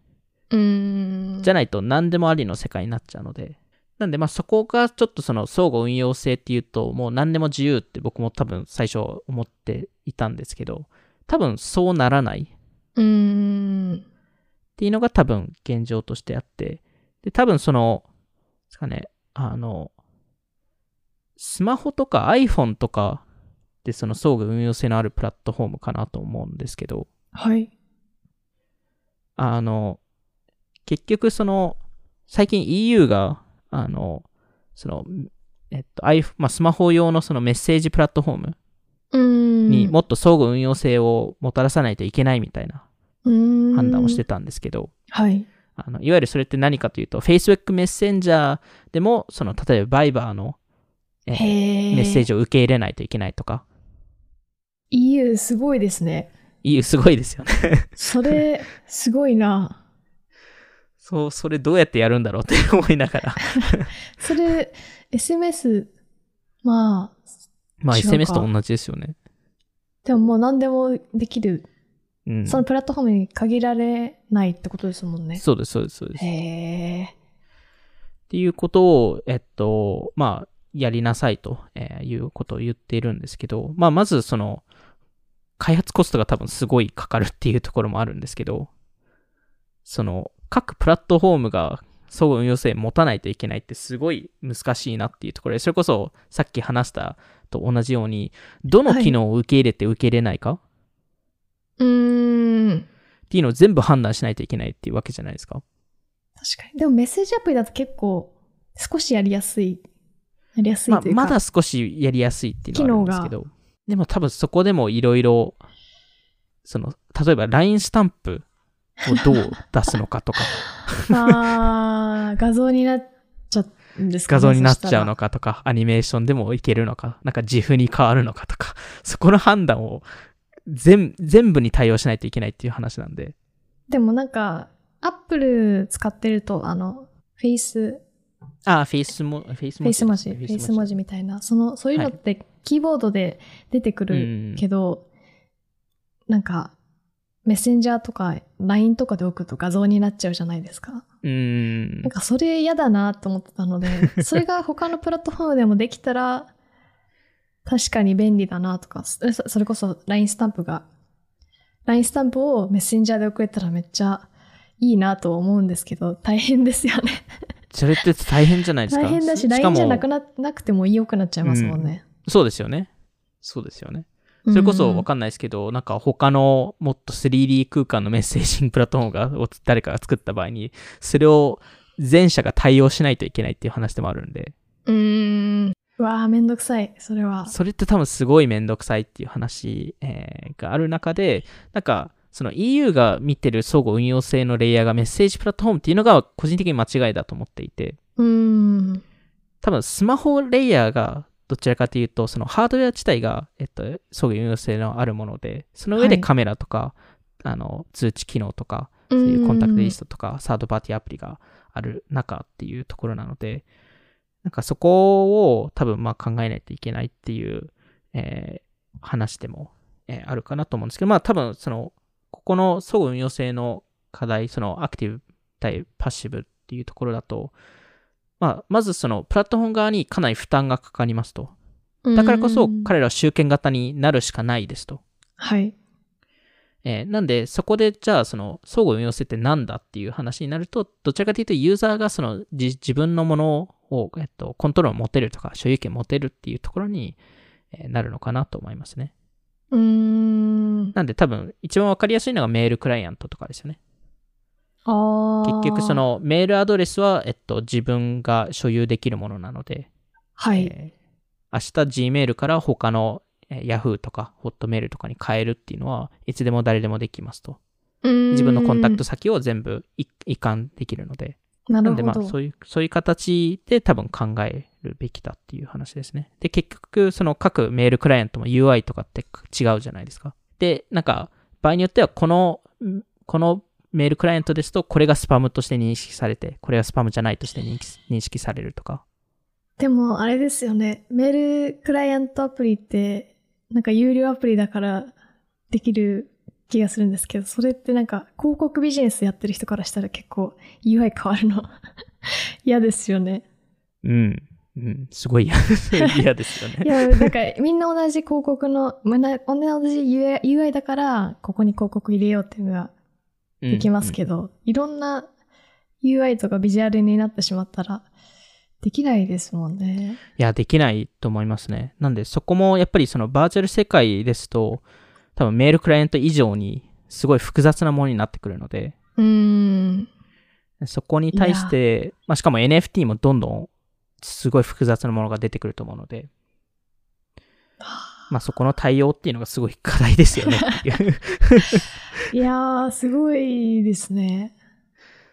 うーん。じゃないと何でもありの世界になっちゃうので。なんでまあそこがちょっとその相互運用性っていうともう何でも自由って僕も多分最初思っていたんですけど、多分そうならない。うーん。っていうのが多分現状としてあって、で、多分その、ですかね、あの、スマホとか iPhone とかでその相互運用性のあるプラットフォームかなと思うんですけど、はい。あの、結局その、最近 EU が、あの、その、えっと、iPhone、まあ、スマホ用のそのメッセージプラットフォーム。にもっと相互運用性をもたらさないといけないみたいな判判断をしてたんですけど、はい。あのいわゆるそれって何かというと、Facebook メッセンジャーでも、その例えばバイバーの、えー。メッセージを受け入れないといけないとか、EU すごいですね。EU すごいですよね。それ、[LAUGHS] すごいな。そう、それどうやってやるんだろうって思いながら。[LAUGHS] それ、SMS、まあ、まあ SMS と同じですよね。でももう何でもできる。うん。そのプラットフォームに限られないってことですもんね。そうです、そうです、そうです。っへえ。ていうことを、えっと、まあ、やりなさいと、えーいうことを言っているんですけど、まあ、まずその、開発コストが多分すごいかかるっていうところもあるんですけど、その、各プラットフォームが相互運用性持たないといけないってすごい難しいなっていうところで、それこそさっき話したと同じように、どの機能を受け入れて受け入れないかうーん。っていうのを全部判断しないといけないっていうわけじゃないですか。確かに。でもメッセージアプリだと結構、少しやりやすい。やりやすいまあというか。まだ少しやりやすいっていうのはあるんですけど、でも多分そこでもいろいろ、その、例えば LINE スタンプをどう出すのかとか、[LAUGHS] あー、画像になっちゃうんですかね。画像になっちゃうそのかとか、アニメーションでもいけるのか、なんか GIF に変わるのかとか、そこの判断を全全部に対応しないといけないっていう話なんで。でもなんか、アップル使ってると、あの、フェイス、ああ、フェイスも、フェイスフェイス文字、フフェイス文字みたいな、その、そういうのってキーボードで出てくるけど、なんか、メッセンジャーとか LINE とかで送ると画像になっちゃうじゃないですか。うーんなん。かそれ嫌だなと思ってたので、[LAUGHS] それが他のプラットフォームでもできたら、確かに便利だなとか、そそれこそ LINE スタンプが、LINE スタンプをメッセンジャーで送れたらめっちゃいいなと思うんですけど、大変ですよね。それって大変じゃないですか？大変だし、LINE もじゃなくななくても良くなっちゃいますもんね。そうですよね。そうですよね。それこそわかんないですけど、なんか他のもっと 3D 空間のメッセージングプラットフォームがを誰かが作った場合に、それを全社が対応しないといけないっていう話でもあるんで、うーん。うわぁ、めんどくさい、それは。それって多分すごいめんどくさいっていう話、えーがある中で、なんか、その EU が見てる相互運用性のレイヤーがメッセージプラットフォームっていうのが個人的に間違いだと思っていて、うーん。多分スマホレイヤーがどちらかというと、そのハードウェア自体が、えっと、相互運用性のあるもので、その上ではい。カメラとか、あの、通知機能とか、そういうコンタクトリストとか、サードパーティーアプリがある中っていうところなので、なんかそこを多分まあ考えないといけないっていう、えー話でも、えーあるかなと思うんですけど、まあ多分その、ここの相互運用性の課題、そのアクティブ対パッシブっていうところだと、まあ、まずそのプラットフォーム側にかなり負担がかかりますと。だからこそうん彼らは集権型になるしかないですと。はい。えーなんで、そこで、じゃあ、その、相互運用性ってなんだっていう話になると、どちらかというと、ユーザーがその、じ自分のものを、えっと、コントロール持てるとか、所有権持てるっていうところに、えーなるのかなと思いますね。うーん。なんで、多分、一番わかりやすいのがメールクライアントとかですよね。結局、そ、の、メールアドレスは、えっと、自分が所有できるものなので、はい。えー明日 Gmail から他の、えー Yahoo とか Hotmail とかに変えるっていうのはいつでも誰でもできますと。自自分のコンタクト先を全部い移管できるので。ななんでるほど。まあそういう、そういう形で多分考えるべきだっていう話ですね。で、結局その各メールクライアントも UI とかって違うじゃないですか。で、なんか場合によってはこの、んこのメールクライアントですとこれがスパムとして認識されて、これがスパムじゃないとして認識認識されるとか。でも、あれですよね。メールクライアントアプリって、なんか有料アプリだからできる気がするんですけど、それってなんか広告ビジネスやってる人からしたら結構 UI 変わるの [LAUGHS] 嫌ですよね。うん。うん。すごい嫌 [LAUGHS] 嫌ですよね。いや、なんかみんな同じ広告の、同じ UI, だから、ここに広告入れようっていうのができますけど。ど、いろんな UI とかビジュアルになってしまったら、できないですもんね。いや、できないと思いますね。なんで、そこもやっぱりそのバーチャル世界ですと、多分メールクライアント以上にすごい複雑なものになってくるので、うーん。そこに対して、まあ、しかも NFT もどんどんすごい複雑なものが出てくると思うので、まあ、そこの対応っていうのがすごい課題ですよねっていう。[LAUGHS] いやー、すごいですね。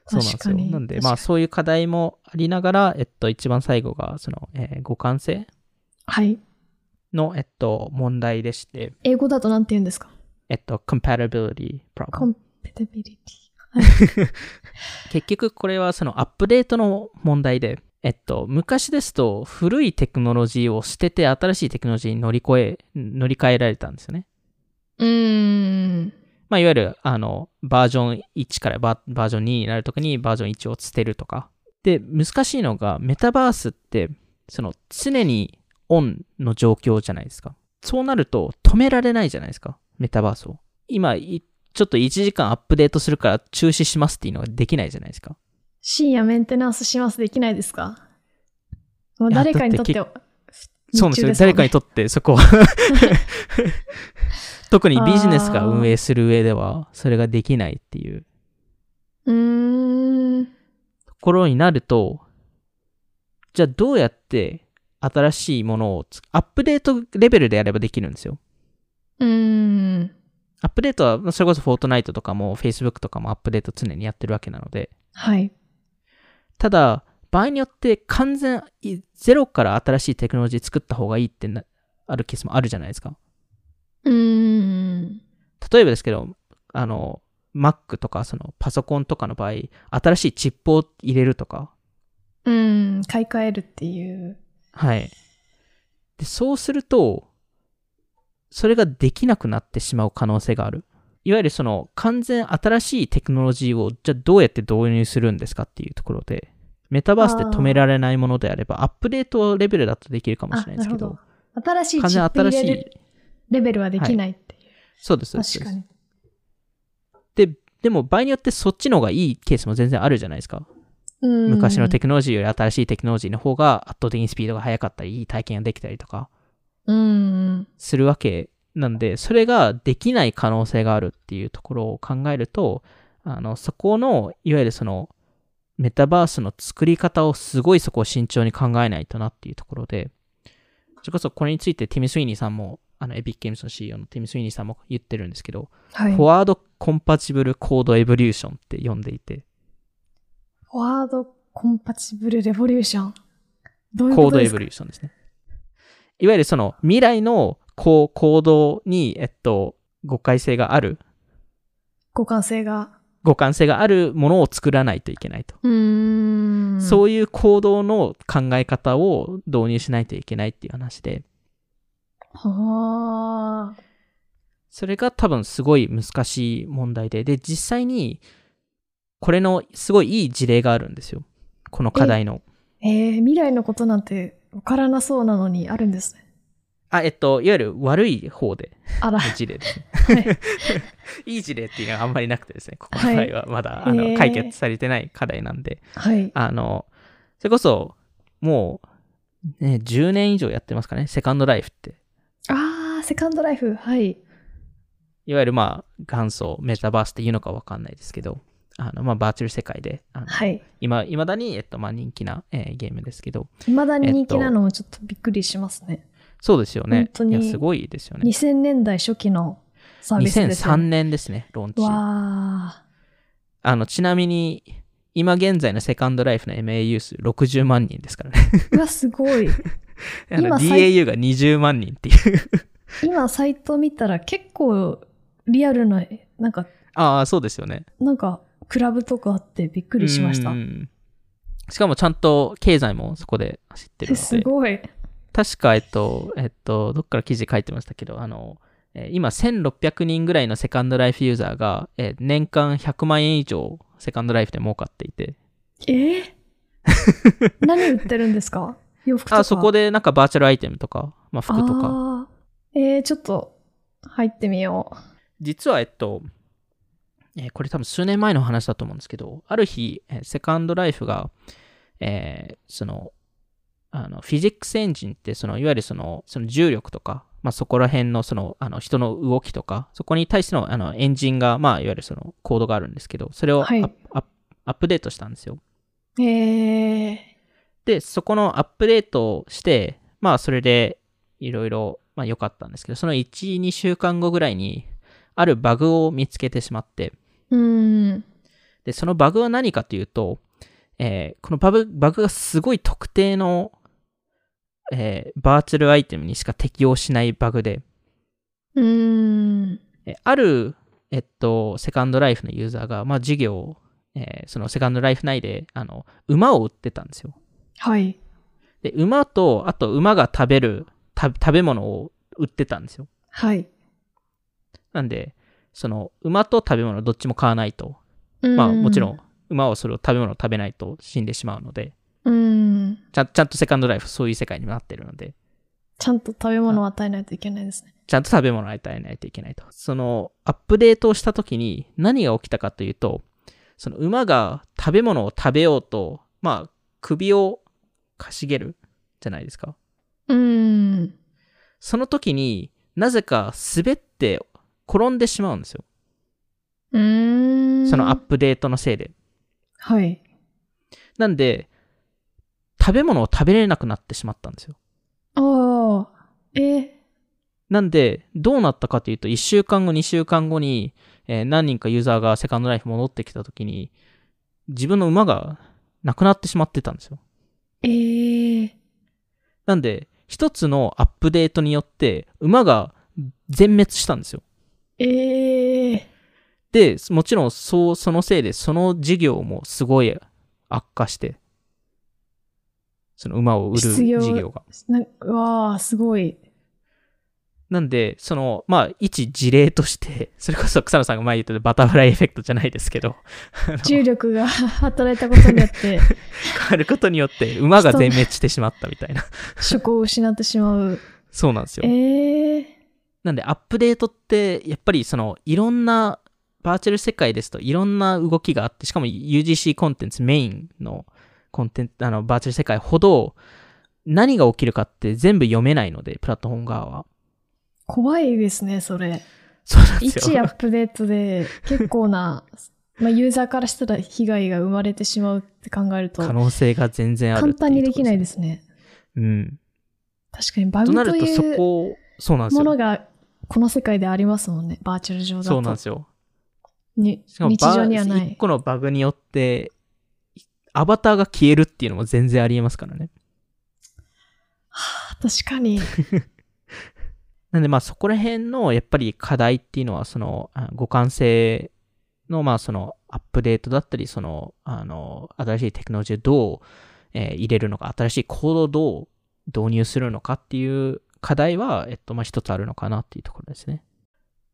そうなんですよ。なんで、まあ、そういう課題もありながら、えっと、一番最後が、その、えー互換性はい。の、えっと、問題でして、英語だとなんて言うんですか？えっと、compatibility problem。compatibility。[LAUGHS] 結局これはそのアップデートの問題で、えっと、昔ですと古いテクノロジーを捨てて新しいテクノロジーに乗り越え、乗り換えられたんですよね。うーん。まあ、いわゆる、あの、バージョン1からババージョン2になるときにバージョン1を捨てるとか。で、難しいのが、メタバースって、その、常にオンの状況じゃないですか。そうなると、止められないじゃないですか。メタバースを。今、いちょっと1時間アップデートするから中止しますっていうのができないじゃないですか。深夜メンテナンスしますできないですか？もう誰かにとってそうなんですよ。誰かにとってそこは [LAUGHS] 特にビジネスが運営する上では、それができないっていううーん。ところになると、じゃあどうやって新しいものをつ、アップデートレベルでやればできるんですよ。うーん。アップデートは、まあそれこそフォートナイトとかも Facebook とかもアップデート常にやってるわけなので、はい。ただ、場合によって完全、いゼロから新しいテクノロジー作った方がいいってなあるケースもあるじゃないですか。うーん。例えばですけど、あの、Mac とかそのパソコンとかの場合、新しいチップを入れるとか、うん。買い替えるっていう。はい。で、そうすると、それができなくなってしまう可能性がある。いわゆるその完全新しいテクノロジーをじゃあどうやって導入するんですかっていうところで、メタバースで止められないものであれば、アップデートレベルだとできるかもしれないですけど、新しい完全チップ入新しいれる、レベルはできないっていう。そうです、そうです。確かに。で、でも場合によってそっちの方がいいケースも全然あるじゃないですか。うん昔のテクノロジーより新しいテクノロジーの方が圧倒的にスピードが速かったり、いい体験ができたりとかうん。するわけなんで、それができない可能性があるっていうところを考えると、あの、そこの、いわゆるその、メタバースの作り方をすごいそこを慎重に考えないとなっていうところで、それこそこれについてティム・スウィーニーさんも、あの、エピック・ゲームズの CEO のティム・スウィーニーさんも言ってるんですけど、はい。フォワード・コンパチブル・コード・エボリューションって呼んでいて、フォワードコンパチブルレボリューション。どういうコードエボことですかリューションですね。いわゆるその未来のこうコードに、えっと、誤解性がある、互換性が。互換性があるものを作らないといけないと。う。そういう行動の考え方を導入しないといけないっていう話で、はあ。それが多分すごい難しい問題で、で、実際に、これのすごいいい事例があるんですよ。この課題の。えー、未来のことなんてわからなそうなのにあるんですね。あ、えっと、いわゆる悪い方であら。の事例ですね。はい。[LAUGHS] いい事例っていうのはあんまりなくてですね、ここの場合はまだ、はいあの解決されてない課題なんで、はい。あの、それこそ、もう、ね、10年以上やってますかね、セカンドライフって。あー、セカンドライフ。はい。いわゆるまあ、元祖メタバースっていうのかわかんないですけど、あの、まあ、バーチャル世界で、あのはい。今、未だに、えっと、まあ、人気な、えーゲームですけど、未だに人気なのもちょっとびっくりしますね。そうですよね本。当にすごいですよね。2000年代初期のサービスですよ2003ね。年ですね、ローンチ。わあの、ちなみに、今現在のセカンドライフの MAU 数60万人ですからね。ー。うわ、すごい。[LAUGHS] DAU が20万人っていう。[LAUGHS] 今、サイト見たら結構リアルな、なんか、ああ、そうですよね。なんか、クラブとかあってびっくりしましたう。んしかもちゃんと経済もそこで知ってるえので。すごい。確か、えっと、えっと、どっから記事書いてましたけど、あの、えー今1600人ぐらいのセカンドライフユーザーが、えー年間100万円以上セカンドライフで儲かっていて、えー？[LAUGHS] 何売ってるんですか？洋服とか。あ、そこでなんかバーチャルアイテムとか、まあ服とか、えー、ちょっと入ってみよ実は、えっと、えーこれ多分数年前の話だと思うんですけど、ある日、えーセカンドライフが、えーその、あの、フィジックスエンジンって、その、いわゆるその、その重力とか、まあ、そこら辺の、その、あの、人の動きとか、そこに対しての、あの、エンジンが、まあ、いわゆるその、コードがあるんですけど、それをアップ,、はいアップデートしたんですよ。う。えー、で、そこのアップデートをして、まあ、それで、いろいろ、まあ、良かったんですけど、その1、2週間後ぐらいに、あるバグを見つけてしまって、うーん。で、そのバグは何かというと、えーこのバグバグがすごい特定の、えーバーチャルアイテムにしか適用しないバグで、うーん。えある、えっと、セカンドライフのユーザーが、まあ、事業を、えーそのセカンドライフ内で、あの、馬を売ってたんですよ。はい。で、馬と、あと馬が食べるた食べ物を売ってたんですよ。はい。なんで、その、馬と食べ物どっちも買わないと、まあ、もちろん、馬はそれを食べ物を食べないと死んでしまうので、うーん。ちゃんちゃんとセカンドライフそういう世界になってるので、ちゃんと食べ物を与えないといけないですね。ちゃんと食べ物を与えないといけないと。その、アップデートをしたときに何が起きたかというと、その馬が食べ物を食べようと、まあ、首をかしげるじゃないですか。うーん。その時になぜか滑って転んでしまうんですよ。うーん。そのアップデートのせいで。はい。なんで、食べ物を食べれなくなってしまったんですよ。ああ。えー、なんで、どうなったかというと、1週間後、2週間後に、えー何人かユーザーがセカンドライフ戻ってきたときに、自分の馬がなくなってしまってたんですよ。えー、なんで、一つのアップデートによって、馬が全滅したんですよ。えー、で、もちろん、そう、そのせいで、その事業もすごい悪化して、その馬を売る事業が。なわあ、すごい。なんで、その、まあ、一事例として、それこそ草野さんが前言ってたバタフライエフェクトじゃないですけど、重力が働いたことによって、[LAUGHS] 変わることによって馬が全滅してしまったみたいな。職を失ってしまう。そうなんですえよ。ー、なんでアップデートって、やっぱりその、いろんな、バーチャル世界ですといろんな動きがあって、しかも UGC コンテンツメインのコンテンツ、あの、バーチャル世界ほど、何が起きるかって全部読めないので、プラットフォーム側は。怖いですね、それ。そうなんですよ。一アップデートで結構な、まあ、ユーザーからしたら被害が生まれてしまうって考えると、可能性が全然ある簡単にできないす。ですね。うん。確かにバとグというこ、そうなんですよ。ものがこの世界でありますもんね。バーチャル上だと。そうなんですよ。にしかも日常にはない。個のバグによって、アバターが消えるっていうのも全然ありえますからね。はあ確かに。[LAUGHS] なんでまあそこら辺のやっぱり課題っていうのはそのあ互換性のまあそのアップデートだったりそのあの新しいテクノロジーをどう、えー入れるのか新しいコードをどう導入するのかっていう課題はえっとまあ一つあるのかなっていうところですね。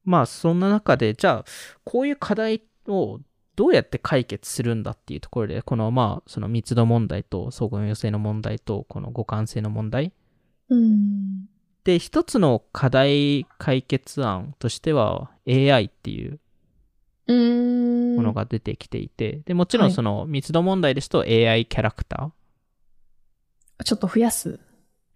まあそんな中でじゃあこういう課題をどうやって解決するんだっていうところでこのまあその密度問題と相互要性の問題とこの互換性の問題うん。で、一つの課題解決案としては AI っていう。ものが出てきていて、で、もちろんはいその密度問題ですと AI キャラクタちょっと増やす。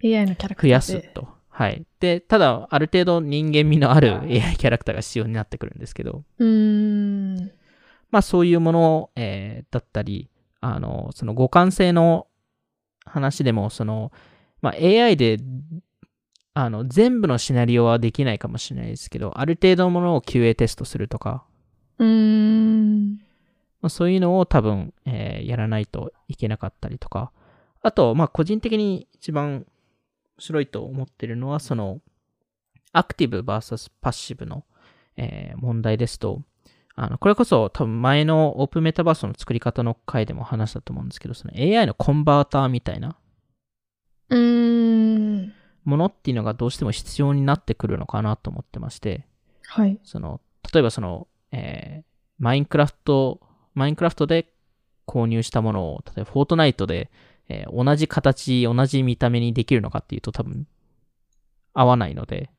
AI のキャラクター増やすと。はい。で、ただ、ある程度人間味のある AI キャラクターが必要になってくるんですけど、うーん。まあそういうもの、えーだったり、あの、その互換性の話でも、その、まあ AI で、あの、全部のシナリオはできないかもしれないですけど、ある程度のものを QA テストするとか、うーん。まあ、そういうのを多分、えーやらないといけなかったりとか、あと、まあ個人的に一番面白いと思ってるのは、その、アクティブ vs パッシブの、えー問題ですと、あの、これこそ多分前のオープンメタバースの作り方の回でも話したと思うんですけど、その AI のコンバーターみたいなうーん。ものっていうのがどうしても必要になってくるのかなと思ってまして、はい。その、例えばその、えーマインクラフト、マインクラフトで購入したものを、例えばフォートナイトで、えー同じ形、同じ見た目にできるのかっていうと多分、合わないので、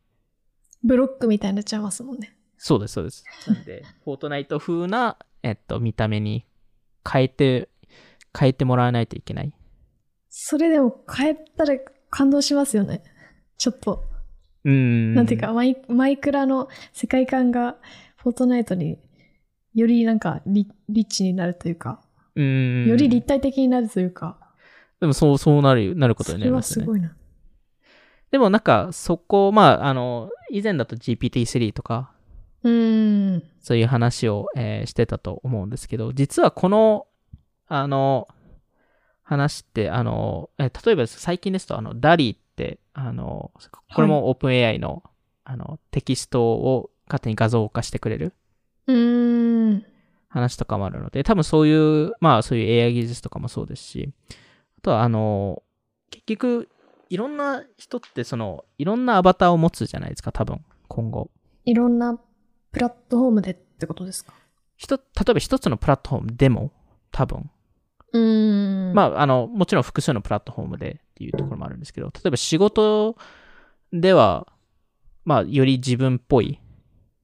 ブロックみたいになっちゃいますもんね。そうです、そうです。なんで、フォートナイト風な、えっと、見た目に変えて、変えてもらわないといけない。それでも変えたら感動しますよね。ちょっと。うーん。なんていうか、マイマイクラの世界観がフォートナイトによりなんかリリッチになるというか、うーん。より立体的になるというか、でもそう、そうなる、なることそれはになりますよね。すごいな。でもなんか、そこ、まあ、あの、以前だと GPT-3 とか、うーん。そういう話を、えーしてたと思うんですけど、実はこの、あの、話って、あの、えー例えば最近ですと、あの、ダリーって、あの、これも OpenAI の、あの、テキストを勝手に画像化してくれるうーん。話とかもあるので、多分そういう、まあそういう AI 技術とかもそうですし、あとは、あの、結局、いろんな人って、その、いろんなアバターを持つじゃないですか、多分、今後。いろんなプラットフォームでってことですか？ひと例えば一つのプラットフォームでも、多分、うーん。まあ、あの、もちろん複数のプラットフォームでっていうところもあるんですけど、例えば仕事では、まあ、より自分っぽい、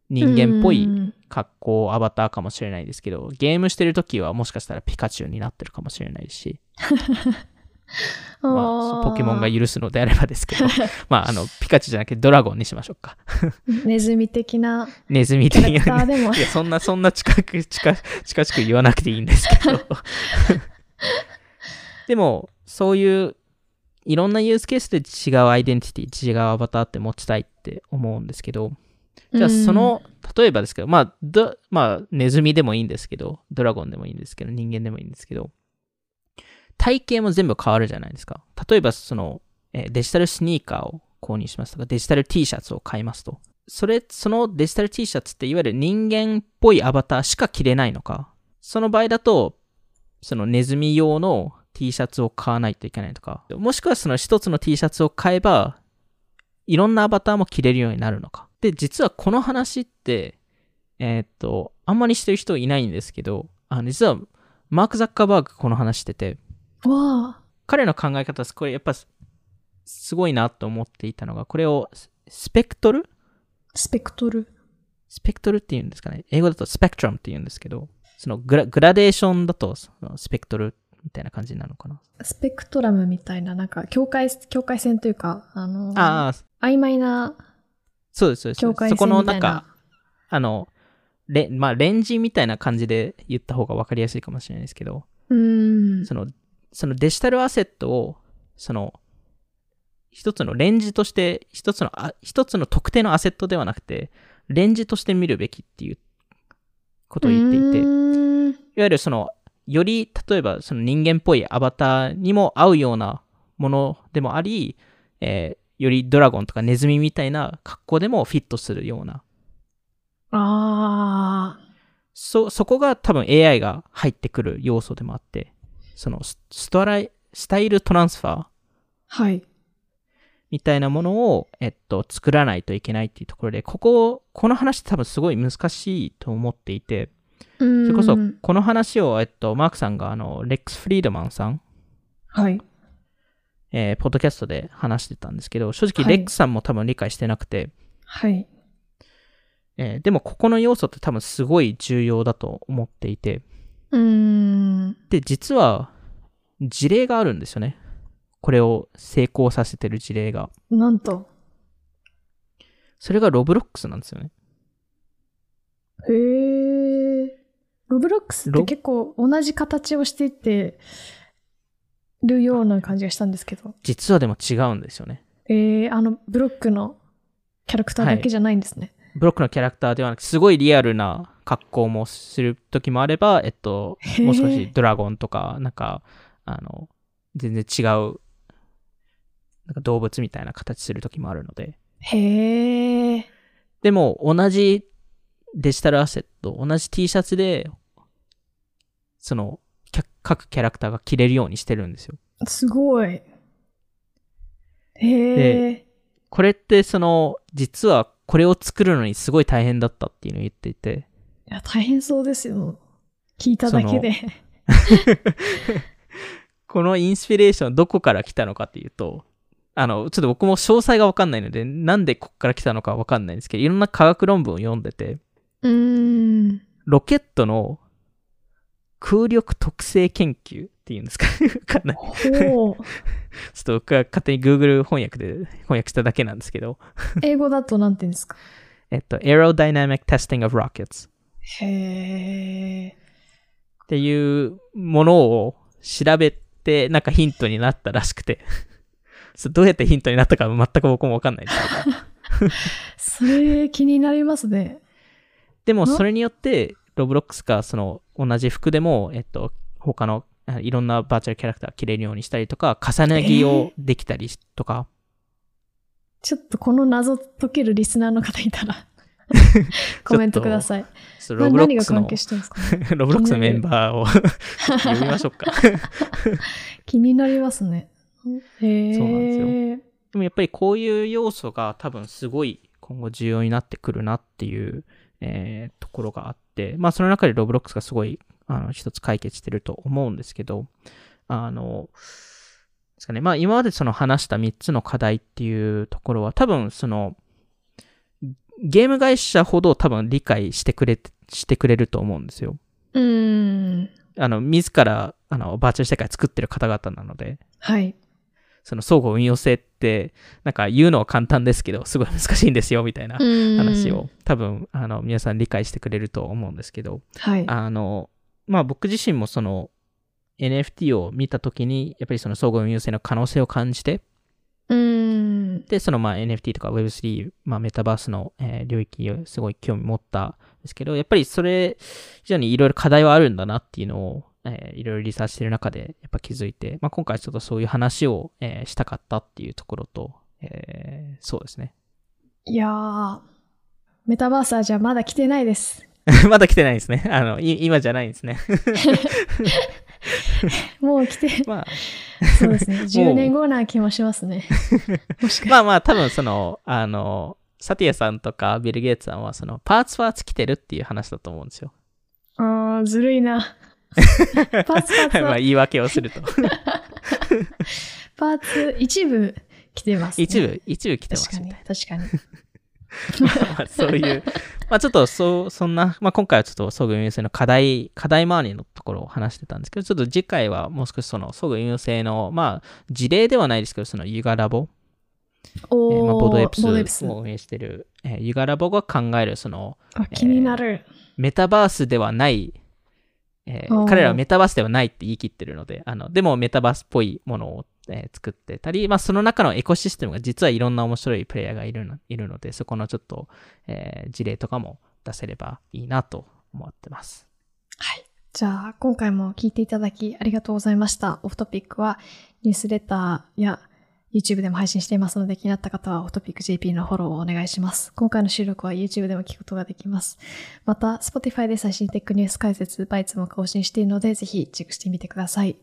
人間っぽいうん。格好、アバターかもしれないですけど、ゲームしてるときはもしかしたらピカチュウになってるかもしれないし、[LAUGHS] まあポケモンが許すのであればですけど、[LAUGHS] まあ、あの、ピカチュウじゃなくてドラゴンにしましょうか。[LAUGHS] ネズミ的なネズミ的な。いや、そんな、そんな近く、近、近しく言わなくていいんですけど。[LAUGHS] でも、そういう、いろんなユースケースで違うアイデンティティ、違うアバターって持ちたいって思うんですけど、じゃあその、例えばですけど、まあ、どまあ、ネズミでもいいんですけど、ドラゴンでもいいんですけど、人間でもいいんですけど、体型も全部変わるじゃないですか。例えば、その、えデジタルスニーカーを購入しますとか、デジタル T シャツを買いますと。それ、そのデジタル T シャツっていわゆる人間っぽいアバターしか着れないのか。その場合だと、そのネズミ用の T シャツを買わないといけないとか。もしくはその一つの T シャツを買えば、いろんなアバターも着れるようになるのか。で、実はこの話って、えーっと、あんまりしてる人いないんですけど、あの、実は、マーク・ザッカーバーグこの話してて、彼の考え方です。これやっぱすすごいなと思っていたのが、これをススペクトル？スペクトル。スペクトルって言うんですかね。英語だとスペクトラムって言うんですけど、そのグラグラデーションだとそのスペクトルみたいな感じなのかな。スペクトラムみたいな、なんか、境界、境界線というか、あの、ああ、曖昧なそうです、そうです。境界そこのな。んか、あの、レまあ、レンジみたいな感じで言った方が分かりやすいかもしれないですけど、うーん。その、そのデジタルアセットを、その、一つのレンジとして、一つの、あ一つの特定のアセットではなくて、レンジとして見るべきっていうことを言っていて、いわゆるその、より、例えばその人間っぽいアバターにも合うようなものでもあり、えーよりドラゴンとかネズミみたいな格好でもフィットするような、ああ。そ、そこが多分 AI が入ってくる要素でもあって、そのスストライ、スタイルトランスファーはい。みたいなものを、えっと、作らないといけないっていうところで、ここ、この話多分すごい難しいと思っていて、それこそ、この話を、えっと、マークさんが、あの、レックス・フリードマンさんはい。えーポッドキャストで話してたんですけど、正直はいレックさんも多分理解してなくて、はい。えーでもここの要素って多分すごい重要だと思っていて、うーん。で、実は事例があるんですよね。これを成功させてる事例が。なんと。それがロブロックスなんですよね。へえ。ロブロックスってロ結構同じ形をしていってるような感じがしたんですけど。実はでも違うんですよね。えー、あの、ブロックのキャラクターだけじゃないんですね。ブロックのキャラクターではなくて、すごいリアルな格好もする時もあれば、えっと、もう少しドラゴンとか、なんか、あの、全然違う、なんか動物みたいな形する時もあるので。へえ。でも、同じデジタルアセット、同じ T シャツで、その、各キャラクターが着れるようにしてるんですよ。すごい。へえ。これって、その、実はこれを作るのにすごい大変だったっていうのを言っていて、いや、大変そうですよ。聞いただけで。[LAUGHS] このインスピレーションどこから来たのかっていうと、あの、ちょっと僕も詳細がわかんないので、なんでここから来たのかわかんないんですけど、いろんな科学論文を読んでて、うーん。ロケットの空力特性研究っていうんですか？[LAUGHS] わかんない。[LAUGHS] ちょっと僕は勝手に Google 翻訳で翻訳しただけなんですけど、英語だとなんて言うんですか？[LAUGHS] えっと、Aerodynamic Testing of Rockets へえ。っていうものを調べて、なんかヒントになったらしくて、どうやってヒントになったか全く僕もわかんないんです。けど、それ気になりますね。でもそれによって、ロブロックスがその同じ服でも、えっと、他のあいろんなバーチャルキャラクター着れるようにしたりとか、重ね着をできたりとか、ちょっとこの謎解けるリスナーの方いたら、[LAUGHS] コメントください。ロブロックスの何が関係、してるんですか？ね [LAUGHS] ロブロックスのメンバーを [LAUGHS] 読みましょうか。気になりますね。へえ。そうなんですよでもやっぱりこういう要素が多分すごい今後重要になってくるなっていう、えーところがあって、まあその中でロブロックスがすごいあの一つ解決してると思うんですけど、あの、ですかね、まあ今までその話した3つの課題っていうところは多分そのゲーム会社ほど多分理解してくれて、してくれると思うんですよ。うーん。あの、自ら、あの、バーチャル世界作ってる方々なので、はい。その相互運用性って、なんか言うのは簡単ですけど、すごい難しいんですよ、みたいな話話を、多分、あの、皆さん理解してくれると思うんですけど、はい。あの、まあ僕自身もその NFT を見たときに、やっぱりその相互運用性の可能性を感じて、うーん。で、そのまあ NFT とか Web3、まあメタバースの、えー領域をすごい興味持ったんですけど、やっぱりそれ以上にいろいろ課題はあるんだなっていうのを、えーいろいろリサーチしてる中でやっぱ気づいて、まあ今回ちょっとそういう話を、えーしたかったっていうところと、えーそうですね。いやー、メタバースはじゃあまだ来てないです。[LAUGHS] まだ来てないですね。[LAUGHS] あの、い今じゃないんですね。[LAUGHS] もう来て、まあ、そうですね。10年後な気もしますね。まあまあ多分その、あの、サティアさんとかビル・ゲイツさんはそのパーツパーツ来てるっていう話だと思うんですよ。あー、ずるいな。パーツパーツは、[LAUGHS] まあ言い訳をすると。パーツ一部来てます、ね。一部、一部来てま確かに確かに。な。[LAUGHS] まあそういう、まあちょっとそう、そんな、まあ今回はちょっと総合運用性の課題、課題周りのところを話してたんですけど、ちょっと次回はもう少しその総合運用性の、まあ事例ではないですけど、そのユガラボ、えおー、ーまあ、ボードエプスを運営してる、えーユガラボが考えるそのあ気になる。メタバースではない、えー彼らはメタバースではないって言い切ってるので、あの、でもメタバースっぽいものを、えー作ってたり、まあその中のエコシステムが実はいろんな面白いプレイヤーがいるのいるので、そこのちょっと、えー事例とかも出せればいいなと思ってます。はい。じゃあ、今回も聞いていただきありがとうございました。オフトピックはニュースレターや YouTube でも配信していますので気になった方はオトピック JP のフォローをお願いします。今回の収録は YouTube でも聞くことができます。また、Spotify で最新テックニュース解説、バイツも更新しているのでぜひチェックしてみてください。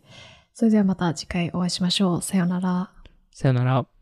それではまた次回お会いしましょう。さようなら。さよなら。